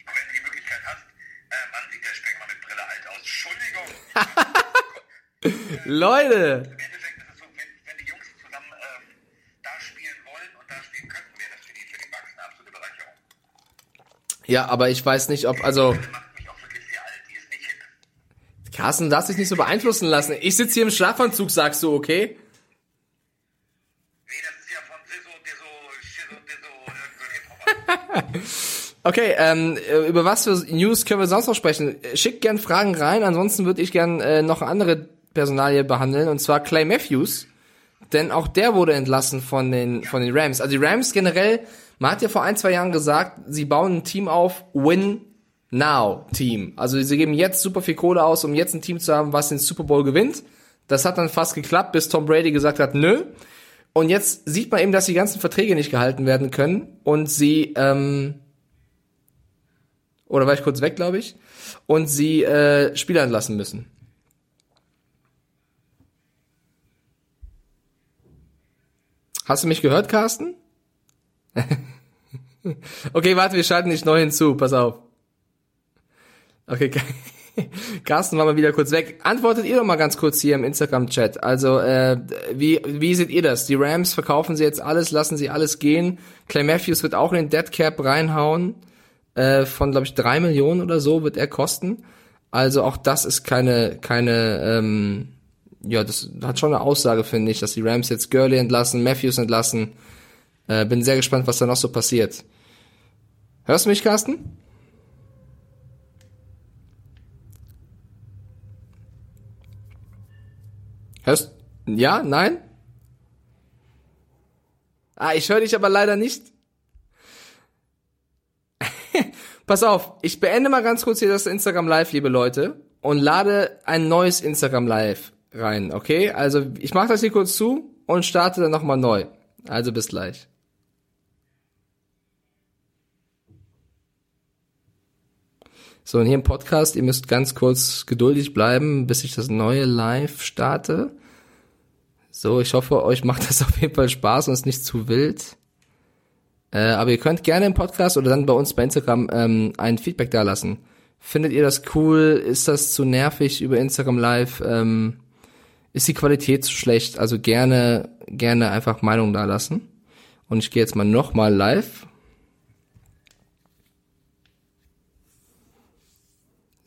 Und wenn du die Möglichkeit hast, Mann, sieht der Spengler mit Brille alt aus. Entschuldigung. Leute! Ja, aber ich weiß nicht, ob, also. Carsten, darfst dich nicht so beeinflussen lassen. Ich sitze hier im Schlafanzug, sagst du, okay? okay, ähm, über was für News können wir sonst noch sprechen? Schickt gern Fragen rein, ansonsten würde ich gern äh, noch andere Personalie behandeln, und zwar Clay Matthews. Denn auch der wurde entlassen von den, von den Rams. Also die Rams generell man hat ja vor ein, zwei Jahren gesagt, sie bauen ein Team auf, Win Now Team. Also sie geben jetzt super viel Kohle aus, um jetzt ein Team zu haben, was den Super Bowl gewinnt. Das hat dann fast geklappt, bis Tom Brady gesagt hat, nö. Und jetzt sieht man eben, dass die ganzen Verträge nicht gehalten werden können und sie, ähm, oder war ich kurz weg, glaube ich, und sie äh, Spieler entlassen müssen. Hast du mich gehört, Carsten? Okay, warte, wir schalten dich neu hinzu. Pass auf. Okay, Carsten war mal wieder kurz weg. Antwortet ihr doch mal ganz kurz hier im Instagram-Chat. Also, äh, wie, wie seht ihr das? Die Rams verkaufen sie jetzt alles, lassen sie alles gehen. Clay Matthews wird auch in den Dead Cap reinhauen. Äh, von, glaube ich, drei Millionen oder so wird er kosten. Also auch das ist keine, keine, ähm, ja, das hat schon eine Aussage, finde ich, dass die Rams jetzt Gurley entlassen, Matthews entlassen. Äh, bin sehr gespannt, was da noch so passiert. Hörst du mich, Carsten? Hörst Ja? Nein? Ah, ich höre dich aber leider nicht. Pass auf, ich beende mal ganz kurz hier das Instagram Live, liebe Leute, und lade ein neues Instagram Live rein, okay? Also ich mache das hier kurz zu und starte dann nochmal neu. Also bis gleich. So, und hier im Podcast, ihr müsst ganz kurz geduldig bleiben, bis ich das neue Live starte. So, ich hoffe, euch macht das auf jeden Fall Spaß und ist nicht zu wild. Äh, aber ihr könnt gerne im Podcast oder dann bei uns bei Instagram ähm, ein Feedback da lassen. Findet ihr das cool? Ist das zu nervig über Instagram Live? Ähm, ist die Qualität zu schlecht? Also gerne, gerne einfach Meinung da lassen. Und ich gehe jetzt mal nochmal live.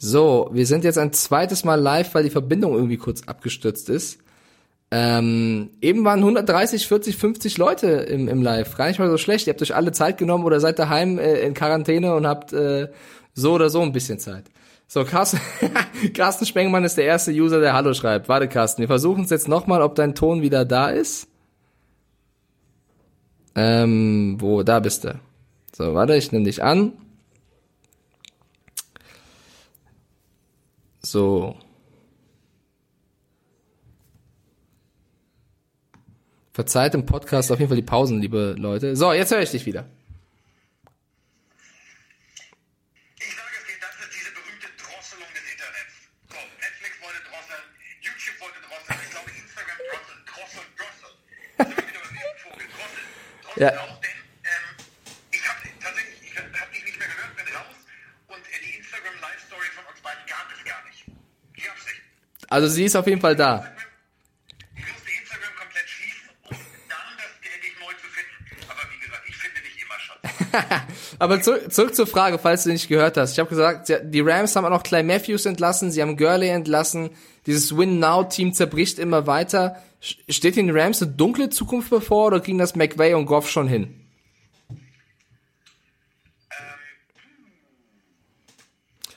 So, wir sind jetzt ein zweites Mal live, weil die Verbindung irgendwie kurz abgestürzt ist. Ähm, eben waren 130, 40, 50 Leute im, im Live. Gar nicht mal so schlecht. Ihr habt euch alle Zeit genommen oder seid daheim äh, in Quarantäne und habt äh, so oder so ein bisschen Zeit. So, Carsten, Carsten Spengmann ist der erste User, der Hallo schreibt. Warte, Carsten, wir versuchen es jetzt nochmal, ob dein Ton wieder da ist. Ähm, wo, da bist du. So, warte, ich nehme dich an. So. Verzeiht im Podcast auf jeden Fall die Pausen, liebe Leute. So, jetzt höre ich dich wieder. Ich Also sie ist auf jeden Fall da. Ich musste Instagram komplett schließen, um dann das dich neu zu finden. Aber wie gesagt, ich finde dich immer schon. Aber zurück, zurück zur Frage, falls du nicht gehört hast. Ich habe gesagt, die Rams haben auch noch Clay Matthews entlassen, sie haben Gurley entlassen. Dieses Win-Now-Team zerbricht immer weiter. Steht den Rams eine dunkle Zukunft bevor oder kriegen das McVay und Goff schon hin?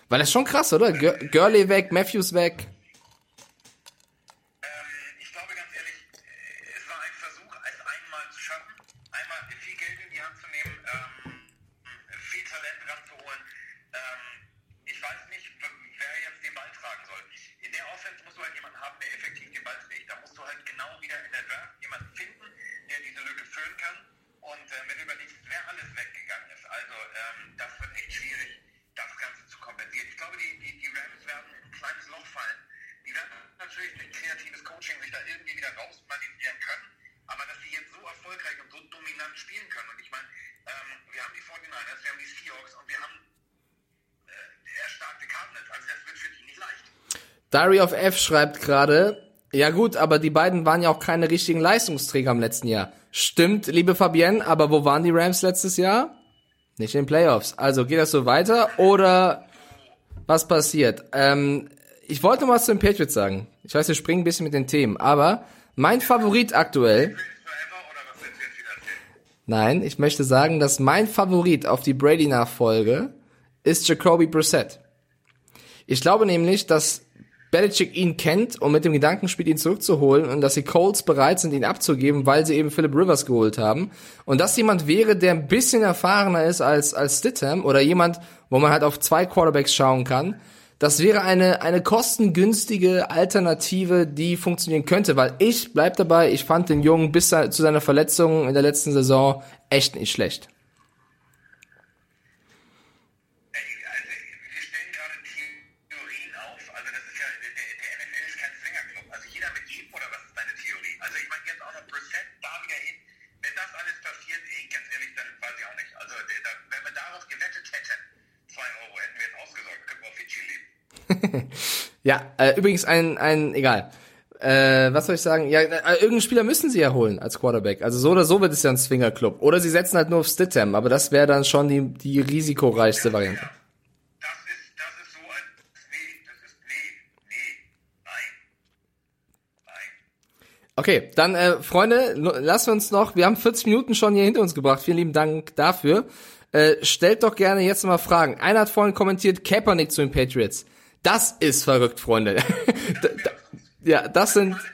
Weil das ist schon krass, oder? Gur- Gurley weg, Matthews weg. Ähm, ich glaube ganz ehrlich, äh, es war ein Versuch, es einmal zu schaffen, einmal viel Geld in die Hand zu nehmen, ähm, viel Talent ranzuholen. Ähm, ich weiß nicht, w- wer jetzt den Ball tragen soll. In der Offense musst du halt jemanden haben, der effektiv den Ball trägt. Da musst du halt genau wieder in der Draft jemanden finden, der diese Lücke füllen kann. Und äh, wenn du überlegst, wer alles weggegangen ist, also ähm, das wird echt schwierig, das Ganze zu kompensieren. Ich glaube, die, die, die Rams werden in ein kleines Loch fallen. Die werden natürlich durch kreatives Coaching sich da irgendwie wieder rausmanövrieren können. Aber dass sie jetzt so erfolgreich und so dominant spielen können. Und ich meine, ähm, wir haben die 49ers, wir haben die Seahawks und wir haben äh, erstarkte Cardinals. Also das wird für die nicht leicht. Diary of F schreibt gerade, ja gut, aber die beiden waren ja auch keine richtigen Leistungsträger im letzten Jahr. Stimmt, liebe Fabienne, aber wo waren die Rams letztes Jahr? Nicht in den Playoffs. Also geht das so weiter oder was passiert? Ähm, ich wollte noch was zu den Patriots sagen. Ich weiß, wir springen ein bisschen mit den Themen, aber mein Favorit aktuell, nein, ich möchte sagen, dass mein Favorit auf die Brady-Nachfolge ist Jacoby Brissett. Ich glaube nämlich, dass Belichick ihn kennt und mit dem Gedankenspiel ihn zurückzuholen und dass die Colts bereit sind, ihn abzugeben, weil sie eben Philip Rivers geholt haben. Und dass jemand wäre, der ein bisschen erfahrener ist als, als Stidham oder jemand, wo man halt auf zwei Quarterbacks schauen kann, das wäre eine, eine kostengünstige Alternative, die funktionieren könnte, weil ich bleib dabei, ich fand den Jungen bis zu seiner Verletzung in der letzten Saison echt nicht schlecht. Ja, äh, übrigens ein, ein, egal. Äh, was soll ich sagen? Ja, äh, irgendeinen Spieler müssen sie ja holen als Quarterback. Also so oder so wird es ja ein Swinger-Club. Oder sie setzen halt nur auf Stidham, aber das wäre dann schon die, die risikoreichste Variante. Okay, dann äh, Freunde, lassen wir uns noch, wir haben 40 Minuten schon hier hinter uns gebracht. Vielen lieben Dank dafür. Äh, stellt doch gerne jetzt mal Fragen. Einer hat vorhin kommentiert, Kaepernick zu den Patriots. Das ist verrückt, Freunde. da, da, ja, das sind... Also.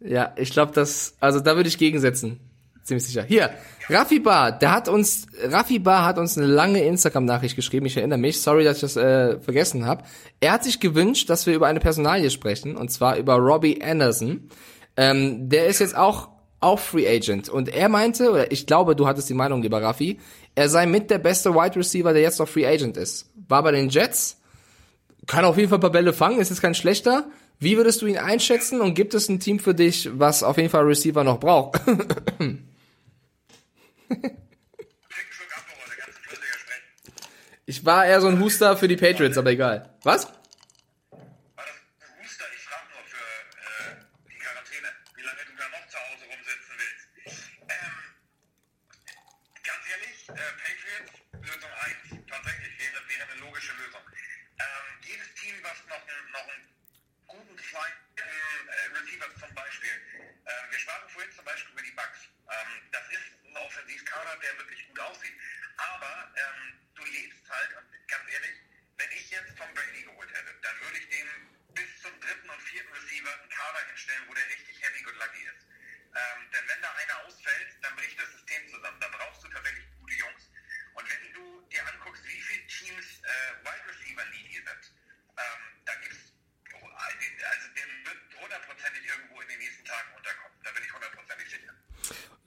Ja, ich glaube, das, also da würde ich gegensetzen. Ziemlich sicher. Hier, Raffi Bar, der hat uns, Raffi Bar hat uns eine lange Instagram-Nachricht geschrieben, ich erinnere mich, sorry, dass ich das äh, vergessen habe. Er hat sich gewünscht, dass wir über eine Personalie sprechen, und zwar über Robbie Anderson. Ähm, der ist jetzt auch, auch Free Agent. Und er meinte, oder ich glaube, du hattest die Meinung, lieber Raffi, er sei mit der beste Wide Receiver, der jetzt noch Free Agent ist. War bei den Jets, kann auf jeden Fall ein paar Bälle fangen, ist jetzt kein schlechter. Wie würdest du ihn einschätzen und gibt es ein Team für dich, was auf jeden Fall Receiver noch braucht? Ich war eher so ein Huster für die Patriots, aber egal. Was?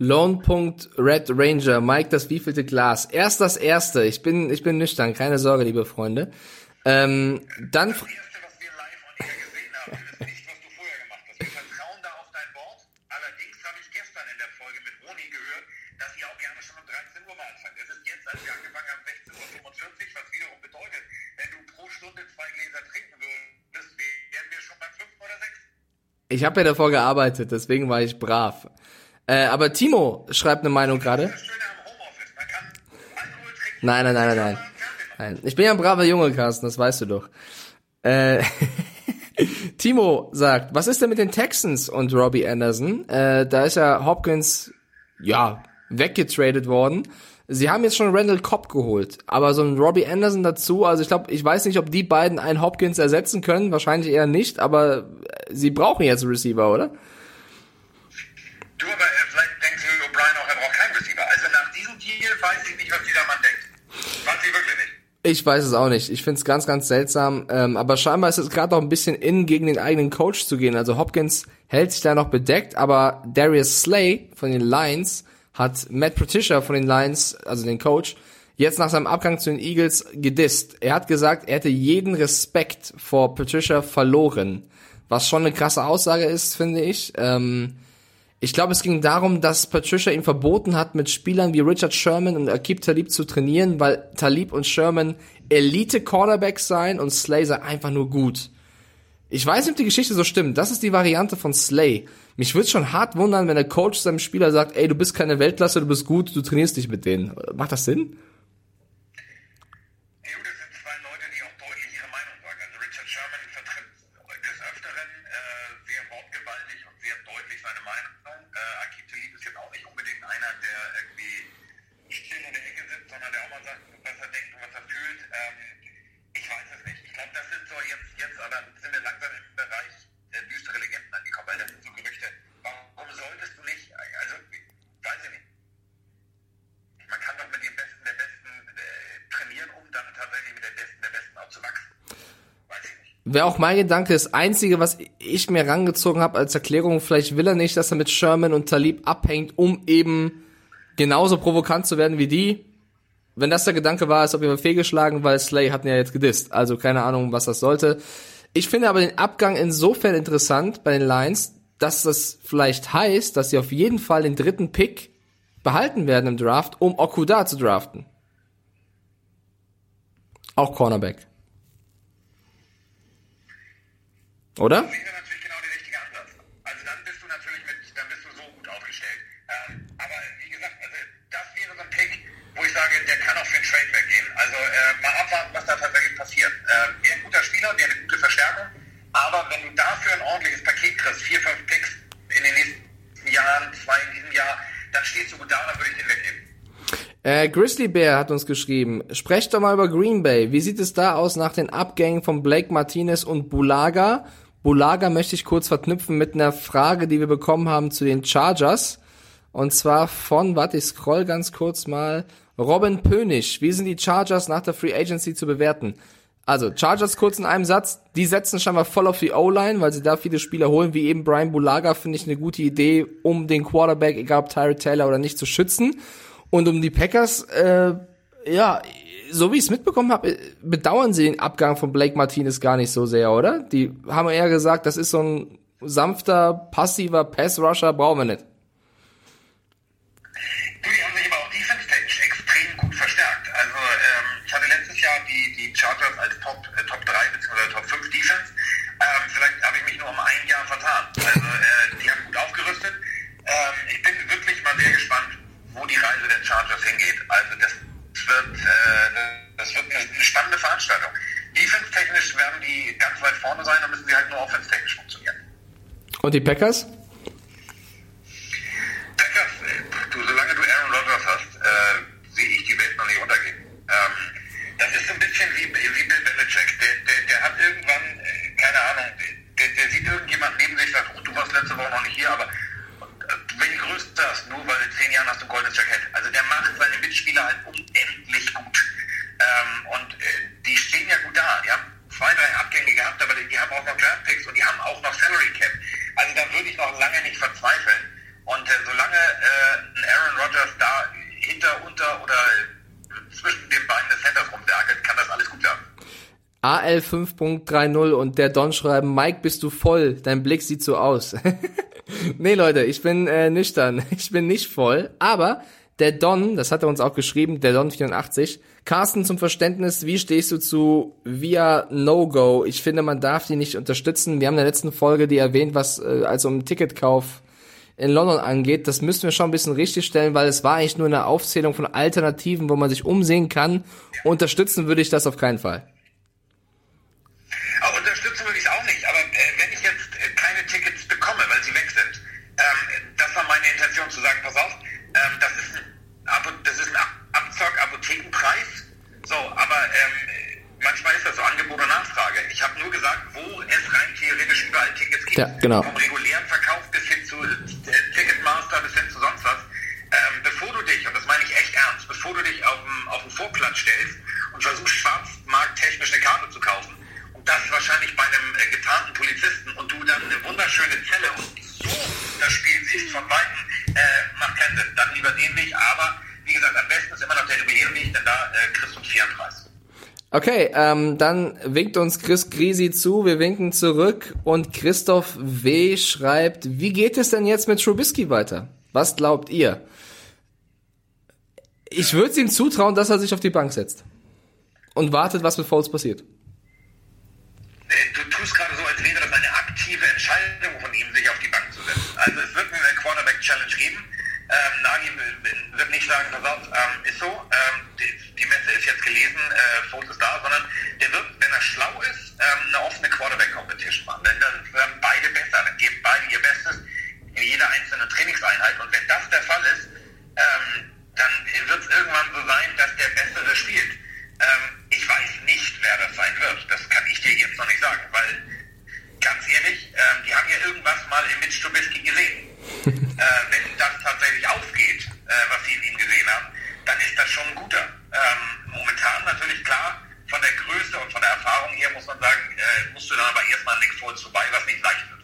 Lone.Red Ranger, Mike, das wievielte Glas? Erst das erste. Ich bin, ich bin nüchtern, keine Sorge, liebe Freunde. Ähm, dann, Das erste, was wir live on air gesehen haben, wir wissen nicht, was du vorher gemacht hast. Wir vertrauen da auf dein Wort. Allerdings habe ich gestern in der Folge mit Roni gehört, dass ihr auch gerne schon um 13 Uhr mal anfangt. Es ist jetzt, als wir angefangen haben, 16.45 Uhr, was wiederum bedeutet, wenn du pro Stunde zwei Gläser trinken würdest, wären wir schon beim fünften oder sechsten. ich habe ja davor gearbeitet, deswegen war ich brav. Äh, aber Timo schreibt eine Meinung gerade. Nein, nein, nein, nein, nein. Nein, ich bin ja ein braver Junge, Carsten, das weißt du doch. Äh, Timo sagt, was ist denn mit den Texans und Robbie Anderson? Äh, da ist ja Hopkins, ja, weggetradet worden. Sie haben jetzt schon Randall Cobb geholt, aber so ein Robbie Anderson dazu, also ich glaube, ich weiß nicht, ob die beiden einen Hopkins ersetzen können, wahrscheinlich eher nicht, aber sie brauchen jetzt einen Receiver, oder? Du, aber Ich weiß es auch nicht. Ich finde es ganz, ganz seltsam. Ähm, aber scheinbar ist es gerade noch ein bisschen in, gegen den eigenen Coach zu gehen. Also Hopkins hält sich da noch bedeckt, aber Darius Slay von den Lions hat Matt Patricia von den Lions, also den Coach, jetzt nach seinem Abgang zu den Eagles gedisst. Er hat gesagt, er hätte jeden Respekt vor Patricia verloren. Was schon eine krasse Aussage ist, finde ich. Ähm, ich glaube, es ging darum, dass Patricia ihm verboten hat, mit Spielern wie Richard Sherman und Akib Talib zu trainieren, weil Talib und Sherman Elite-Cornerbacks seien und Slay sei einfach nur gut. Ich weiß nicht, ob die Geschichte so stimmt. Das ist die Variante von Slay. Mich würde schon hart wundern, wenn der Coach seinem Spieler sagt, ey, du bist keine Weltklasse, du bist gut, du trainierst dich mit denen. Macht das Sinn? Ja, das sind zwei Leute, die auch deutlich ihre Meinung sagen. Also Richard Sherman vertritt des Öfteren äh, sehr wortgewaltig und sehr deutlich seine Meinung. Äh, Akib Talib ist jetzt auch nicht unbedingt einer, der irgendwie still in der Ecke sitzt, sondern der auch mal sagt, was er denkt und was er fühlt. Ähm, ich weiß es nicht. Ich glaube, das sind so jetzt, jetzt aber sind wir langsam im Bereich äh, düstere Legenden angekommen, weil das sind so Gerüchte. Warum solltest du nicht, also, weiß ich nicht. Man kann doch mit dem Besten der Besten äh, trainieren, um dann tatsächlich mit dem Besten der Besten auch zu wachsen. Weiß ich nicht. Wäre auch mein Gedanke, das Einzige, was ich mir rangezogen habe als Erklärung, vielleicht will er nicht, dass er mit Sherman und Talib abhängt, um eben genauso provokant zu werden wie die. Wenn das der Gedanke war, ist auf jeden Fall fehlgeschlagen, weil Slay hatten ja jetzt gedisst. Also keine Ahnung, was das sollte. Ich finde aber den Abgang insofern interessant bei den Lions, dass das vielleicht heißt, dass sie auf jeden Fall den dritten Pick behalten werden im Draft, um Okuda zu draften. Auch Cornerback. Oder? Das wäre natürlich genau der richtige Ansatz. Also dann bist du natürlich mit, dann bist du so gut aufgestellt. Ähm, aber wie gesagt, also das wäre so ein Pick, wo ich sage, der kann auch für einen Trade weggehen. Also äh, mal abwarten, was da tatsächlich passiert. Äh, wäre ein guter Spieler, wäre eine gute Verstärkung. Aber wenn du dafür ein ordentliches Paket kriegst, vier, fünf Picks in den nächsten Jahren, zwei in diesem Jahr, dann stehst du gut da, dann würde ich den weggeben. Äh, Grizzly Bear hat uns geschrieben, sprecht doch mal über Green Bay. Wie sieht es da aus nach den Abgängen von Blake Martinez und Bulaga? Bulaga möchte ich kurz verknüpfen mit einer Frage, die wir bekommen haben zu den Chargers. Und zwar von, warte, ich scroll ganz kurz mal, Robin Pönig. Wie sind die Chargers nach der Free Agency zu bewerten? Also, Chargers kurz in einem Satz, die setzen scheinbar voll auf die O-Line, weil sie da viele Spieler holen, wie eben Brian Bulaga, finde ich eine gute Idee, um den Quarterback, egal ob Tyree Taylor oder nicht, zu schützen. Und um die Packers, äh, ja, so wie ich es mitbekommen habe, bedauern sie den Abgang von Blake Martinez gar nicht so sehr, oder? Die haben eher gesagt, das ist so ein sanfter, passiver Pass-Rusher, brauchen wir nicht. Du, die haben sich aber auch defense-technisch extrem gut verstärkt. Also ähm, ich hatte letztes Jahr die, die Chargers als Top, äh, Top 3 bzw. Top 5 Defense. Ähm, vielleicht habe ich mich nur um ein Jahr vertan. Also äh, die haben gut aufgerüstet. Ähm, ich bin wirklich mal sehr gespannt, wo die Reise der Chargers hingeht. Also das wird, äh, das wird eine, spannende Veranstaltung. Defense-technisch werden die ganz weit vorne sein, dann müssen sie halt nur offense-technisch funktionieren. Und die? Packers, äh, du, solange du Aaron Rodgers hast, äh, sehe ich die Welt noch nicht untergehen. Ähm, das ist so ein bisschen wie, wie Bill Belichick. Der, der, der hat irgendwann, äh, keine Ahnung, der, der sieht irgendjemand neben sich, sagt, oh, du warst letzte Woche noch nicht hier, aber äh, wenn die Größte hast, nur weil in zehn Jahren hast du ein goldenes Jackett. Also der macht seine Mitspieler halt unendlich gut. Ähm, und äh, die stehen ja gut da. Die haben zwei, drei Abgänge gehabt, aber die, die haben auch noch Draftpicks und die haben auch noch Salary Cap. Also da würde ich noch lange nicht verzweifeln. Und äh, solange äh, ein Aaron Rodgers da hinter, unter oder äh, zwischen den Beinen des Centers rumwerkelt, kann das alles gut werden. AL 5.30 und der Don schreiben, Mike, bist du voll? Dein Blick sieht so aus. nee, Leute, ich bin äh, nüchtern. Ich bin nicht voll. Aber der Don, das hat er uns auch geschrieben, der Don 84. Carsten, zum Verständnis, wie stehst du zu Via No-Go? Ich finde, man darf die nicht unterstützen. Wir haben in der letzten Folge die erwähnt, was äh, also um Ticketkauf in London angeht. Das müssen wir schon ein bisschen richtig stellen, weil es war eigentlich nur eine Aufzählung von Alternativen, wo man sich umsehen kann. Unterstützen würde ich das auf keinen Fall. Aber unterstützen würde ich es auch nicht. Aber äh, wenn ich jetzt äh, keine Tickets bekomme, weil sie weg sind, ähm, das war meine Intention zu sagen, pass auf, ähm, das ist ein, Abo das ist ein Ab Abzock Apothekenpreis. So, aber ähm, manchmal ist das so Angebot und Nachfrage. Ich habe nur gesagt, wo es rein theoretisch überall Tickets gibt. Ja, genau. Vom regulären Verkauf bis hin zu äh, Ticketmaster bis hin zu sonst was. Ähm, bevor du dich, und das meine ich echt ernst, bevor du dich auf den, Vorplatz stellst und versuchst, schwarzmarkttechnisch eine Karte zu kaufen, und das wahrscheinlich bei einem äh, getarnten Polizisten und du dann eine wunderschöne Zelle und so das Spiel siehst von Weitem, äh, macht keinen Sinn. Dann lieber den Weg, aber wie gesagt, am besten ist immer noch der reguläre denn da äh, kriegst du einen fairen Preis. Okay, ähm, dann winkt uns Chris Grisi zu, wir winken zurück und Christoph W. schreibt, wie geht es denn jetzt mit Trubisky weiter? Was glaubt ihr? Ich würde ihm zutrauen, dass er sich auf die Bank setzt und wartet, was mit Foles passiert. Du tust gerade so, als wäre das eine aktive Entscheidung von ihm, sich auf die Bank zu setzen. Also es wird eine Quarterback-Challenge geben. Ähm, Nagy wird nicht sagen, pass auf, ähm, ist so, ähm, die, die Messe ist jetzt gelesen, äh, Foles ist da, sondern der wird, wenn er schlau ist, ähm, eine offene Quarterback-Competition machen. Denn dann werden beide besser, dann geben beide ihr Bestes in jeder einzelnen Trainingseinheit. Und wenn das der Fall ist, ähm, dann wird es irgendwann so sein, dass der Bessere spielt. Ähm, ich weiß nicht, wer das sein wird. Das kann ich dir jetzt noch nicht sagen, weil ganz ehrlich, die haben ja irgendwas mal in Mitch Trubisky gesehen. Äh, wenn das tatsächlich aufgeht, äh, was sie in ihm gesehen haben, dann ist das schon ein guter. Ähm, momentan natürlich klar, von der Größe und von der Erfahrung her muss man sagen, äh, musst du dann aber erstmal Nick Foles vorbei, was nicht leicht wird.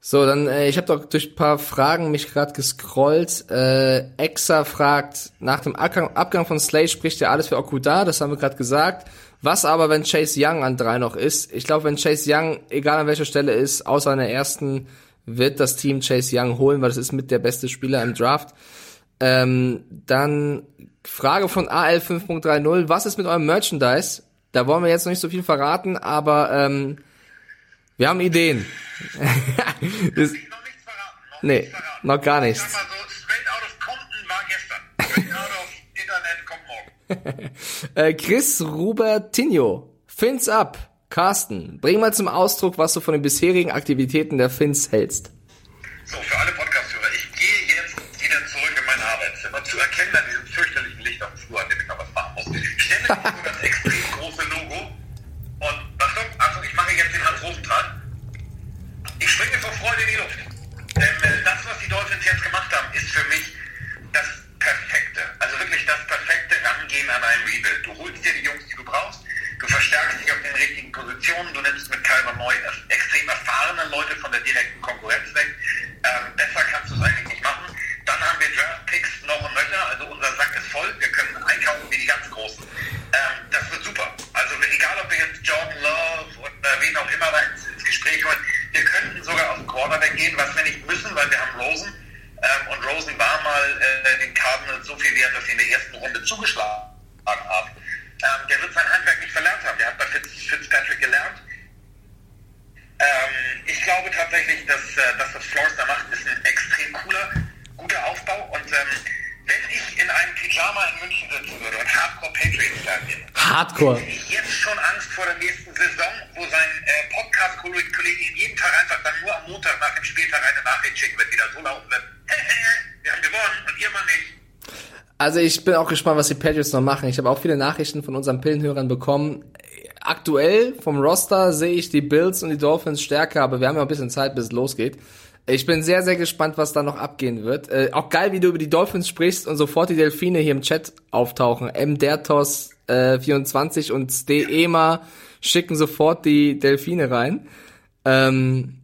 So, dann, äh, ich habe doch durch ein paar Fragen mich gerade gescrollt. Äh, Exa fragt, nach dem Abgang, Abgang von Slay spricht ja alles für Okuda, das haben wir gerade gesagt. Was aber, wenn Chase Young an drei noch ist? Ich glaube, wenn Chase Young, egal an welcher Stelle ist, außer an der ersten, wird das Team Chase Young holen, weil das ist mit der beste Spieler im Draft. Ähm, dann Frage von AL 5.30. Was ist mit eurem Merchandise? Da wollen wir jetzt noch nicht so viel verraten, aber ähm, wir haben Ideen. das, noch noch nee, noch gar nichts. Äh, Chris Rubertinho, fins up. Carsten, bring mal zum Ausdruck, was du von den bisherigen Aktivitäten der Finns hältst. So, für alle Podcast-Hörer, ich gehe jetzt wieder zurück in mein Arbeitszimmer. Zu erkennen an Also ich bin auch gespannt, was die Patriots noch machen. Ich habe auch viele Nachrichten von unseren Pillenhörern bekommen. Aktuell vom Roster sehe ich die Bills und die Dolphins stärker, aber wir haben ja ein bisschen Zeit, bis es losgeht. Ich bin sehr, sehr gespannt, was da noch abgehen wird. Äh, auch geil, wie du über die Dolphins sprichst und sofort die Delfine hier im Chat auftauchen. M. Dertos äh, 24 und Ste schicken sofort die Delfine rein. Ähm,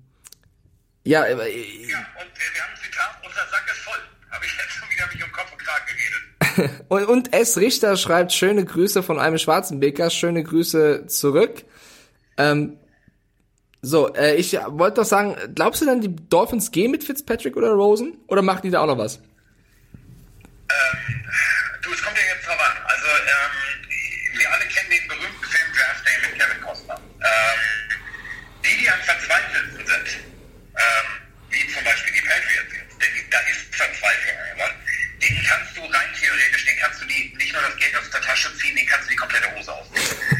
ja, äh, ja, und wir haben Zitat, unser Sack ist voll, habe ich jetzt habe ich um Kopf und Kragen geredet. und, und S. Richter schreibt schöne Grüße von einem Schwarzenbeker, schöne Grüße zurück. Ähm, so, äh, ich wollte doch sagen, glaubst du dann, die Dolphins gehen mit Fitzpatrick oder Rosen? Oder machen die da auch noch was? Ähm, du, es kommt ja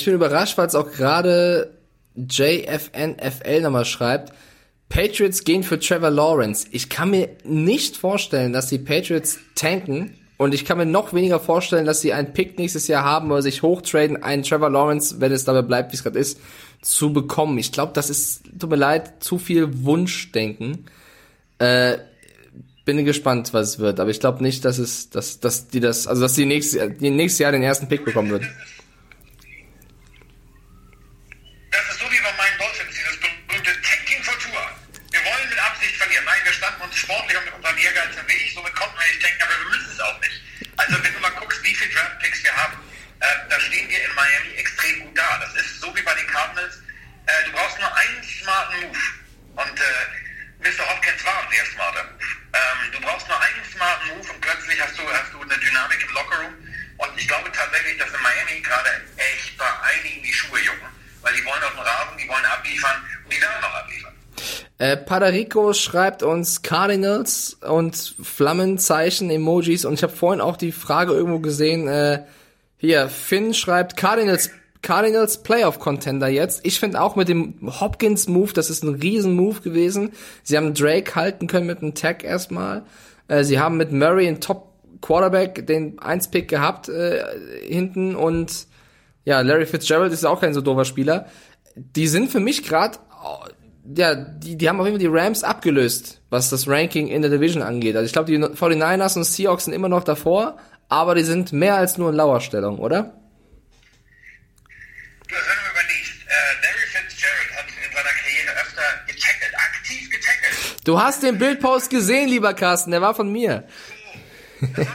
Ich bin überrascht, weil es auch gerade JFNFL nochmal schreibt, Patriots gehen für Trevor Lawrence. Ich kann mir nicht vorstellen, dass die Patriots tanken. Und ich kann mir noch weniger vorstellen, dass sie einen Pick nächstes Jahr haben oder sich hochtraden, einen Trevor Lawrence, wenn es dabei bleibt, wie es gerade ist, zu bekommen. Ich glaube, das ist, tut mir leid, zu viel Wunschdenken. Äh, bin gespannt, was es wird. Aber ich glaube nicht, dass es, dass, dass die das, also dass sie nächstes, nächstes Jahr den ersten Pick bekommen wird. ich glaube tatsächlich, dass in Miami gerade echt bei einigen die Schuhe jucken, weil die wollen auf den Rasen, die wollen abliefern und die werden auch abliefern. Äh, Padarico schreibt uns Cardinals und Flammenzeichen, Emojis und ich habe vorhin auch die Frage irgendwo gesehen. Äh, hier, Finn schreibt Cardinals, Cardinals Playoff Contender jetzt. Ich finde auch mit dem Hopkins Move, das ist ein riesen Move gewesen. Sie haben Drake halten können mit einem Tag erstmal. Äh, sie haben mit Murray einen Top Quarterback den 1 Pick gehabt äh, hinten und ja, Larry Fitzgerald ist auch kein so doofer Spieler. Die sind für mich gerade ja, die, die haben auf jeden Fall die Rams abgelöst, was das Ranking in der Division angeht. Also ich glaube, die 49ers und Seahawks sind immer noch davor, aber die sind mehr als nur in Lauerstellung, oder? Du hast mir überlegt, äh, Larry Fitzgerald hat in seiner Karriere öfter getackelt, aktiv getackelt. Du hast den Bildpost gesehen, lieber Carsten, der war von mir.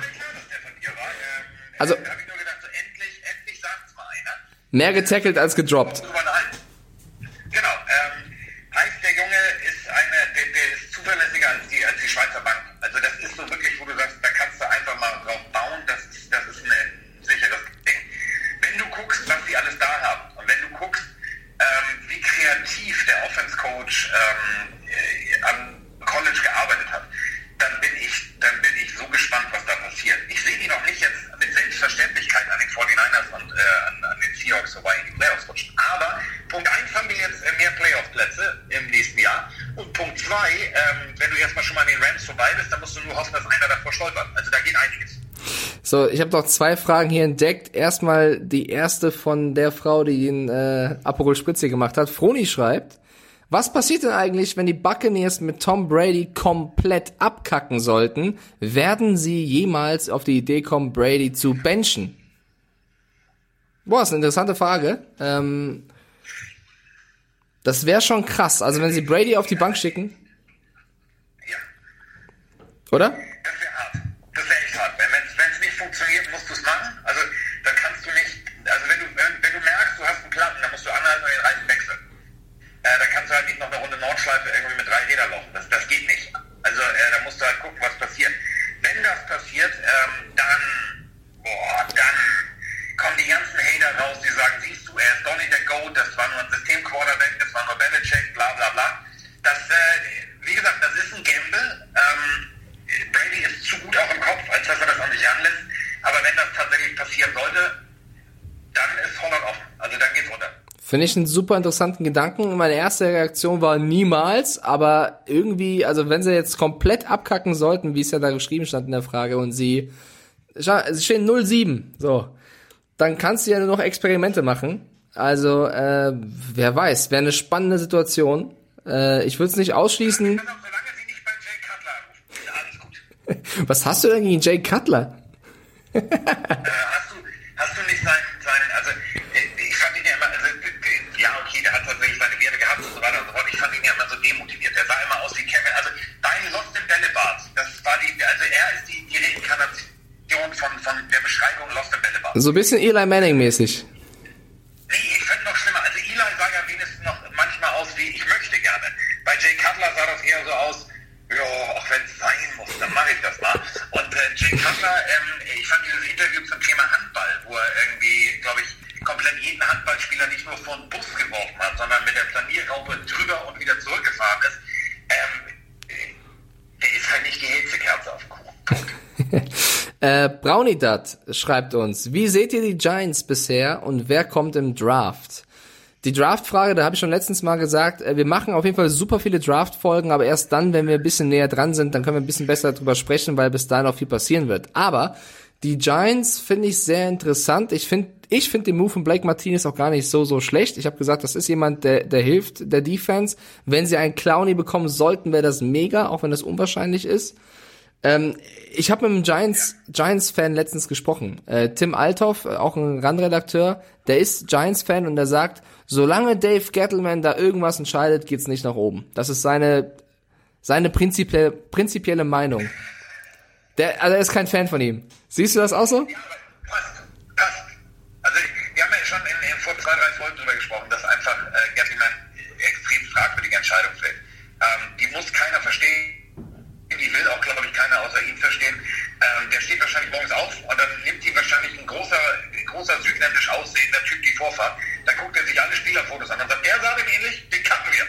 Also- da habe ich nur gedacht, so endlich, endlich sagt's mal einer. Mehr getackelt als gedroppt. Genau. Ähm, heißt, der Junge ist eine, der, der ist zuverlässiger als die, als die Schweizer Bank. Also das ist so wirklich, wo du sagst, da kannst du einfach mal drauf bauen. Das ist, das ist ein sicheres Ding. Wenn du guckst, was die alles da haben und wenn du guckst, ähm, wie kreativ der Offense Coach ähm, äh, am College gearbeitet hat, dann bin ich, dann bin ich so gespannt, was da passiert. Ich sehe die noch nicht jetzt mit Selbstverständlichkeit an den 49ers und äh, an, an den Seahawks vorbei in die Playoffs rutschen. Aber Punkt 1 haben wir jetzt äh, mehr Playoff-Plätze im nächsten Jahr. 2, ähm, wenn du erstmal schon mal an den Rams vorbei bist, dann musst du nur hoffen, dass einer davor stolpert. Also da geht einiges. So, ich habe noch zwei Fragen hier entdeckt. Erstmal die erste von der Frau, die den äh, Aperol Spritze gemacht hat. Froni schreibt, was passiert denn eigentlich, wenn die Buccaneers mit Tom Brady komplett abkacken sollten? Werden sie jemals auf die Idee kommen, Brady zu benchen? Boah, ist eine interessante Frage. Ähm, das wäre schon krass. Also wenn sie Brady auf die Bank schicken, Ja. oder? Das wäre hart. Das wäre echt hart. Wenn es nicht funktioniert, musst du es machen. Also da kannst du nicht, also wenn du, wenn, wenn du merkst, du hast einen Platten, dann musst du anhalten und den Reifen wechseln. Äh, da kannst du halt nicht noch eine Runde Nordschleife irgendwie mit drei Rädern laufen. Das, das geht nicht. Also äh, da musst du halt gucken, was passiert. Wenn das passiert, ähm, Das, äh, wie gesagt, das ist ein Gamble. Ähm, Brady ist zu gut auch im Kopf, als dass er das an sich ranlässt. Aber wenn das tatsächlich passieren sollte, dann ist Holland offen. Also dann geht's runter. Finde ich einen super interessanten Gedanken. Meine erste Reaktion war niemals, aber irgendwie, also wenn sie jetzt komplett abkacken sollten, wie es ja da geschrieben stand in der Frage, und sie, sie stehen 0-7, so, dann kannst du ja nur noch Experimente machen. Also, äh, wer weiß, wäre eine spannende Situation. Äh, ich würde es nicht ausschließen. Was hast du denn gegen Jay Cutler? Äh, hast, du, hast du nicht seinen, seinen also äh, ich fand ihn ja immer, also äh, ja okay, der hat tatsächlich seine Werte gehabt und so weiter und so fort. Ich fand ihn ja immer so demotiviert. Der sah immer aus wie Kevin. Also dein Lost in Bällebad, das war die, also er ist die, die Reinkarnation von, von der Beschreibung Lost in Bällebad. So ein bisschen Eli Manning mäßig. Jay Cutler, ähm, ich fand dieses Interview zum Thema Handball, wo er irgendwie, glaube ich, komplett jeden Handballspieler nicht nur vor den Bus geworfen hat, sondern mit der Planierraupe drüber und wieder zurückgefahren ist. Ähm, äh, der ist halt nicht die hellste Kerze auf dem Kuchen. Äh, Braunidat schreibt uns, wie seht ihr die Giants bisher und wer kommt im Draft? Die Draft-Frage, da habe ich schon letztens mal gesagt, äh, wir machen auf jeden Fall super viele Draft-Folgen, aber erst dann, wenn wir ein bisschen näher dran sind, dann können wir ein bisschen besser drüber sprechen, weil bis dahin auch viel passieren wird. Aber die Giants finde ich sehr interessant. Ich finde ich finde den Move von Blake Martinez auch gar nicht so, so schlecht. Ich habe gesagt, das ist jemand, der, der hilft der Defense. Wenn sie einen Clowny bekommen sollten, wäre das mega, auch wenn das unwahrscheinlich ist. Ähm, ich habe mit einem Giants Giants Fan letztens gesprochen. Äh, Tim Althoff, äh, auch ein Randredakteur, der ist Giants Fan und der sagt, solange Dave Gettleman da irgendwas entscheidet, geht's nicht nach oben. Das ist seine seine prinzipielle prinzipielle Meinung. Der also er ist kein Fan von ihm. Siehst du das auch so? Ja, passt, passt. Also wir haben ja schon in, in vor zwei, drei Folgen drüber gesprochen, dass einfach äh, Gatliman extrem fragwürdige Entscheidung fällt. Ähm, die muss keiner verstehen. Die will auch, glaube ich, keiner außer ihm verstehen. Ähm, der steht wahrscheinlich morgens auf und dann nimmt ihm wahrscheinlich ein großer, großer südländisch aussehender Typ die Vorfahrt. Dann guckt er sich alle Spielerfotos an und sagt, er sah dem ähnlich, den cutten wir.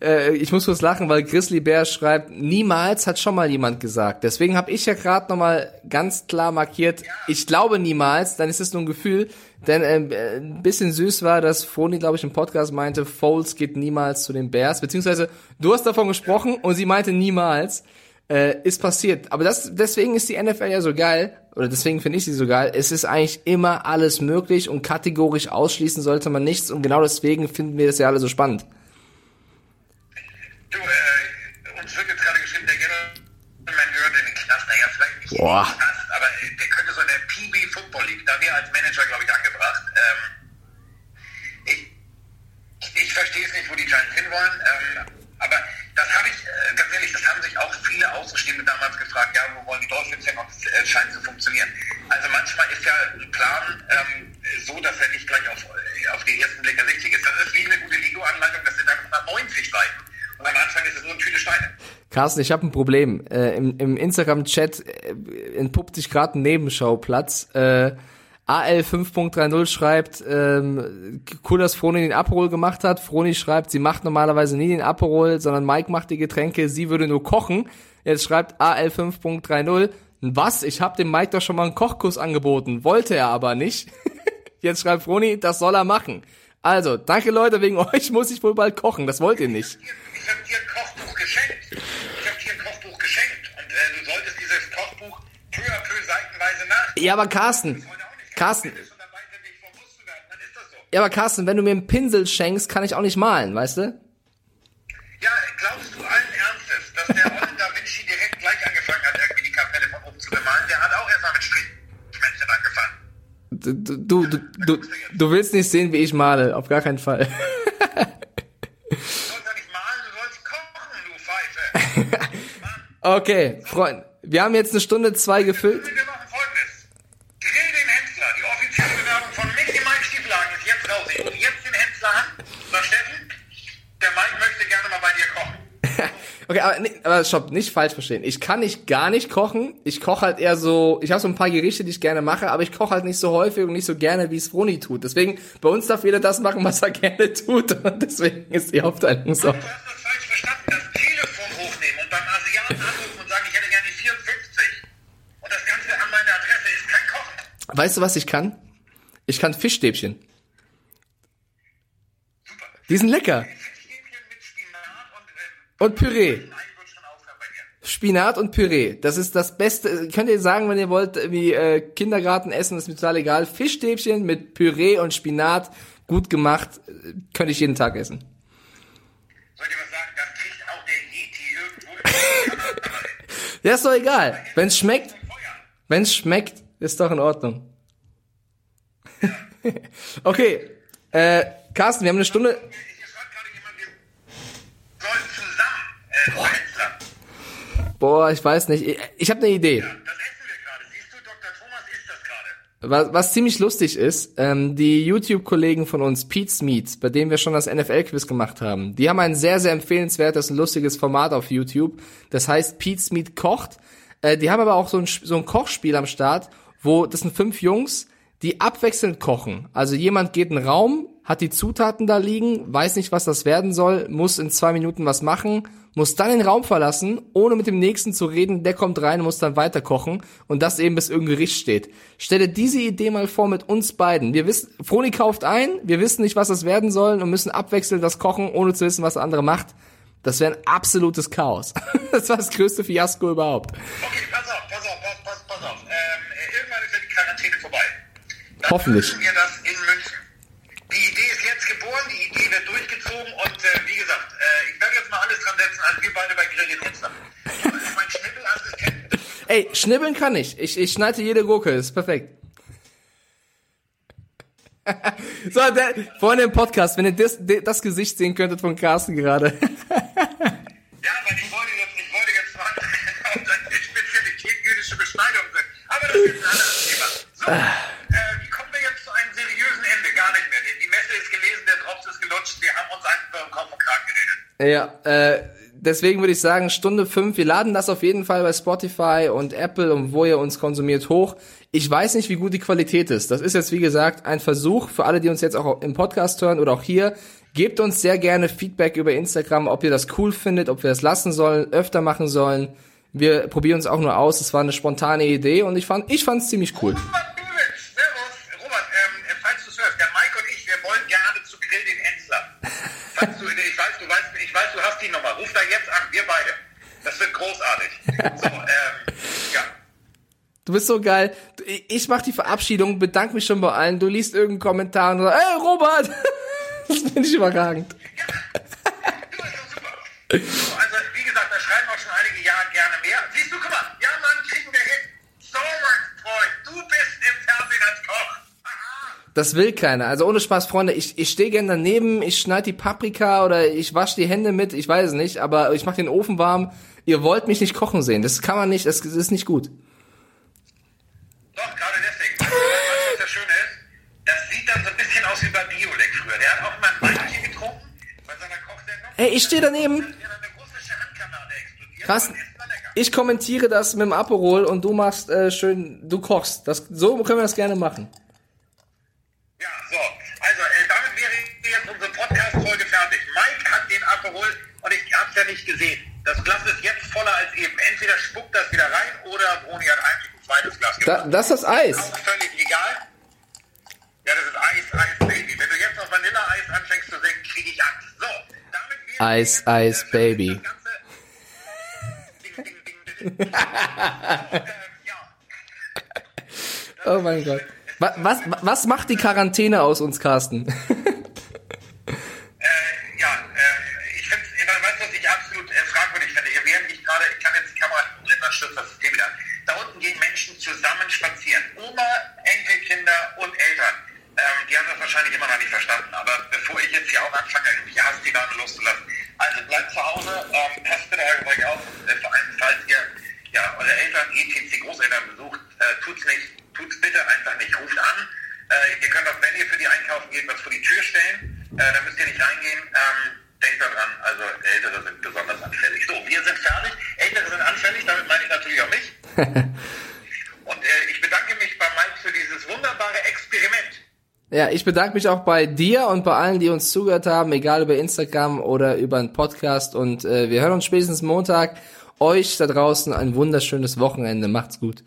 äh, ich muss kurz lachen, weil Grizzly Bear schreibt, niemals hat schon mal jemand gesagt. Deswegen habe ich ja gerade nochmal ganz klar markiert, ich glaube niemals, dann ist es nur ein Gefühl, denn äh, ein bisschen süß war, dass Froni, glaube ich, im Podcast meinte, Foles geht niemals zu den Bears, beziehungsweise du hast davon gesprochen und sie meinte niemals äh, ist passiert. Aber das, deswegen ist die NFL ja so geil, oder deswegen finde ich sie so geil. Es ist eigentlich immer alles möglich und kategorisch ausschließen sollte man nichts und genau deswegen finden wir das ja alle so spannend. Du, äh, uns wird jetzt gerade geschrieben, der Gentleman gehört in den Knast. Naja, vielleicht nicht Boah. in den Knast, aber äh, der könnte so in der PB Football League, da wäre als Manager, glaube ich, angebracht. Ähm, ich, ich verstehe es nicht, wo die Giants hinwollen, ähm, aber das habe ich, äh, ganz ehrlich, das haben sich auch viele Außenstehende damals gefragt, ja, wo wollen die Dolphins hin und es scheint zu funktionieren. Also manchmal ist ja ein Plan ähm, so, dass er nicht gleich auf, äh, auf den ersten Blick ersichtlich ist. Das ist wie eine gute Ligo-Anleitung, das sind dann 190 Seiten. Und am Anfang ist es nur eine Tüte Steine. Carsten, ich habe ein Problem. Äh, Im im Instagram-Chat äh, entpuppt sich gerade ein Nebenschauplatz. Äh, AL 5.30 schreibt, ähm, cool, dass Froni den Aperol gemacht hat. Froni schreibt, sie macht normalerweise nie den Aperol, sondern Mike macht die Getränke, sie würde nur kochen. Jetzt schreibt AL 5.30, was? Ich habe dem Mike doch schon mal einen Kochkurs angeboten, wollte er aber nicht. Jetzt schreibt Froni, das soll er machen. Also, danke Leute, wegen euch muss ich wohl bald kochen, das wollt ihr nicht. Ich habe dir ein Kochbuch geschenkt. Ich habe dir ein Kochbuch geschenkt. Und äh, du solltest dieses Kochbuch peu à peu seitenweise nach. Ja, aber Carsten. Carsten, ja, aber Carsten, wenn du mir einen Pinsel schenkst, kann ich auch nicht malen, weißt du? Ja, glaubst du allen Ernstes, dass der Olin Da Vinci direkt gleich angefangen hat, irgendwie die Kapelle von oben zu bemalen? Der hat auch erstmal mit Strichmännchen angefangen. Du, du, du, du, du willst nicht sehen, wie ich male, auf gar keinen Fall. Du sollst ja nicht malen, du sollst kochen, du Pfeife. Okay, Freund, wir haben jetzt eine Stunde zwei gefüllt. Okay, aber, nee, aber stopp, nicht falsch verstehen. Ich kann nicht gar nicht kochen. Ich koche halt eher so, ich habe so ein paar Gerichte, die ich gerne mache, aber ich koche halt nicht so häufig und nicht so gerne, wie es Froni tut. Deswegen, bei uns darf jeder das machen, was er gerne tut. Und deswegen ist die Aufteilung so. Du hast das falsch verstanden. Das Telefon hochnehmen und beim Asiaten anrufen und sagen, ich hätte gerne die 54. Und das Ganze an meine Adresse ist kein Kochen. Weißt du, was ich kann? Ich kann Fischstäbchen. Super. Die sind lecker. Und Püree. Spinat und Püree. Das ist das Beste. Könnt ihr sagen, wenn ihr wollt, wie äh, Kindergarten essen, ist mir total egal. Fischstäbchen mit Püree und Spinat, gut gemacht, könnte ich jeden Tag essen. Soll ich dir was sagen? Das kriegt auch der Yeti irgendwo. Ja, ist doch egal. Wenn's schmeckt, wenn's schmeckt, ist doch in Ordnung. okay, äh, Carsten, wir haben eine Stunde. Hier schreibt gerade jemand, wir sollen zusammen äh, zu Hensler. Boah, ich weiß nicht. Ich, ich habe eine Idee. Das essen wir gerade. Siehst du, Dr. Thomas isst das gerade. Was, was ziemlich lustig ist, ähm, die YouTube-Kollegen von uns, Pete's Meats, bei denen wir schon das NFL-Quiz gemacht haben, die haben ein sehr, sehr empfehlenswertes und lustiges Format auf YouTube. Das heißt Pete's Meat kocht. Äh, die haben aber auch so ein, so ein Kochspiel am Start, wo das sind fünf Jungs, die abwechselnd kochen. Also jemand geht in einen Raum, hat die Zutaten da liegen, weiß nicht, was das werden soll, muss in zwei Minuten was machen, muss dann den Raum verlassen, ohne mit dem nächsten zu reden, der kommt rein und muss dann weiter kochen und das eben bis irgendein Gericht steht. Stelle diese Idee mal vor mit uns beiden. Wir wissen, Froni kauft ein, wir wissen nicht, was das werden soll und müssen abwechselnd das kochen, ohne zu wissen, was der andere macht. Das wäre ein absolutes Chaos. Das war das größte Fiasko überhaupt. Okay, pass auf, pass auf, pass, pass, pass auf. Ähm, äh, irgendwann ist ja die Quarantäne vorbei. Dann Hoffentlich. wir das in München. Die Idee ist geboren, die Idee wird durchgezogen und äh, wie gesagt, äh, ich werde jetzt mal alles dran setzen, als wir beide bei Grill den Hensler. Also mein Schnippelassistent Ey, schnibbeln kann ich. Ich, ich schneide jede Gurke, ist perfekt. so, der, vorhin im Podcast, wenn ihr das, das Gesicht sehen könntet von Carsten gerade. Ja, weil ich wollte jetzt, ich wollte jetzt mal auf deine Spezialität jüdische Beschneidung sind. Aber das ist ein anderes Thema. So, äh, wie kommen wir jetzt zu einem seriösen Ende? Gar nicht mehr. Die, die Messe ist gelesen, gelutscht, wir haben uns einfach im Kopf und Kragen geredet. Ja, äh, deswegen würde ich sagen, Stunde fünf. Wir laden das auf jeden Fall bei Spotify und Apple und wo ihr uns konsumiert hoch. Ich weiß nicht, wie gut die Qualität ist. Das ist jetzt, wie gesagt, ein Versuch für alle, die uns jetzt auch im Podcast hören oder auch hier. Gebt uns sehr gerne Feedback über Instagram, ob ihr das cool findet, ob wir das lassen sollen, öfter machen sollen. Wir probieren uns auch nur aus. Es war eine spontane Idee und ich fand, ich fand's ziemlich cool. Robert Dulitz, servus. Robert, ähm, falls du es hörst, der Mike und ich, wir wollen gerne zu Grill den Enzler. Falls du, ich weiß, du weißt, ich weiß, du hast die Nummer. Ruf da jetzt an, wir beide. Das wird großartig. So, ähm, ja. Du bist so geil. Ich mach die Verabschiedung, bedank mich schon bei allen. Du liest irgendeinen Kommentar und sagst, hey Robert! Das finde ich überragend. Du bist doch super. So, also, wie gesagt, da schreiben auch schon einige Jahre gerne mehr. Siehst du, guck mal, ja Mann, kriegen wir hin. So, mein Freund, du bist im Fernsehen als Koch. Aha. Das will keiner. Also ohne Spaß, Freunde. Ich, ich stehe gern daneben, ich schneide die Paprika oder ich wasche die Hände mit, ich weiß es nicht, aber ich mache den Ofen warm. Ihr wollt mich nicht kochen sehen. Das kann man nicht, das ist nicht gut. Doch, gerade deswegen. Du, was das Schöne ist? Das sieht dann so ein bisschen aus wie bei Biolek früher. Der hat auch mal ein Weinchen getrunken bei seiner Kochsendung. Ey, ich stehe daneben. Krass. Ich kommentiere das mit dem Aperol und du machst äh, schön, du kochst. Das, so können wir das gerne machen. Entweder spuckt das wieder rein oder Bruni hat eigentlich ein zweites Glas Da, gemacht. das ist das Eis. Auch völlig egal. Ja, das ist Eis, Eis, Baby. Wenn du jetzt noch Vanilleeis anfängst zu singen, kriege ich Angst. So, damit wäre Eis, jetzt, Eis, äh, Baby. Oh mein Gott. Was, was, was macht die Quarantäne aus uns, Carsten? Äh, ja, äh, ich finde es, weißt du, was ich absolut äh, fragwürdig finde? Hier während ich gerade, ich kann jetzt die Kamera drin, dann stürzt das System wieder. Da unten gehen Menschen zusammen spazieren. Oma, Enkelkinder und Eltern. Ähm, die haben das wahrscheinlich immer noch nicht verstanden. Aber bevor ich jetzt hier auch anfange, irgendwie Hassdiladen loszulassen. Also bleibt zu Hause, ähm, passt bitte auf euch auf. Äh, vor allem, falls ihr ja, eure Eltern, ETC, Großeltern besucht, äh, tut's nicht, tut's bitte einfach nicht. Ruft an. Äh, ihr könnt auch, wenn ihr für die einkaufen geht, was vor die Tür stellen. Äh, da müsst ihr nicht reingehen. Ähm, denkt daran, also Ältere sind besonders anfällig. So, wir sind fertig. Ältere sind anfällig, damit meine ich natürlich auch mich. Und äh, ich bedanke mich bei Mike für dieses wunderbare Experiment. Ja, ich bedanke mich auch bei dir und bei allen, die uns zugehört haben, egal über Instagram oder über einen Podcast. Und äh, wir hören uns spätestens Montag. Euch da draußen ein wunderschönes Wochenende. Macht's gut.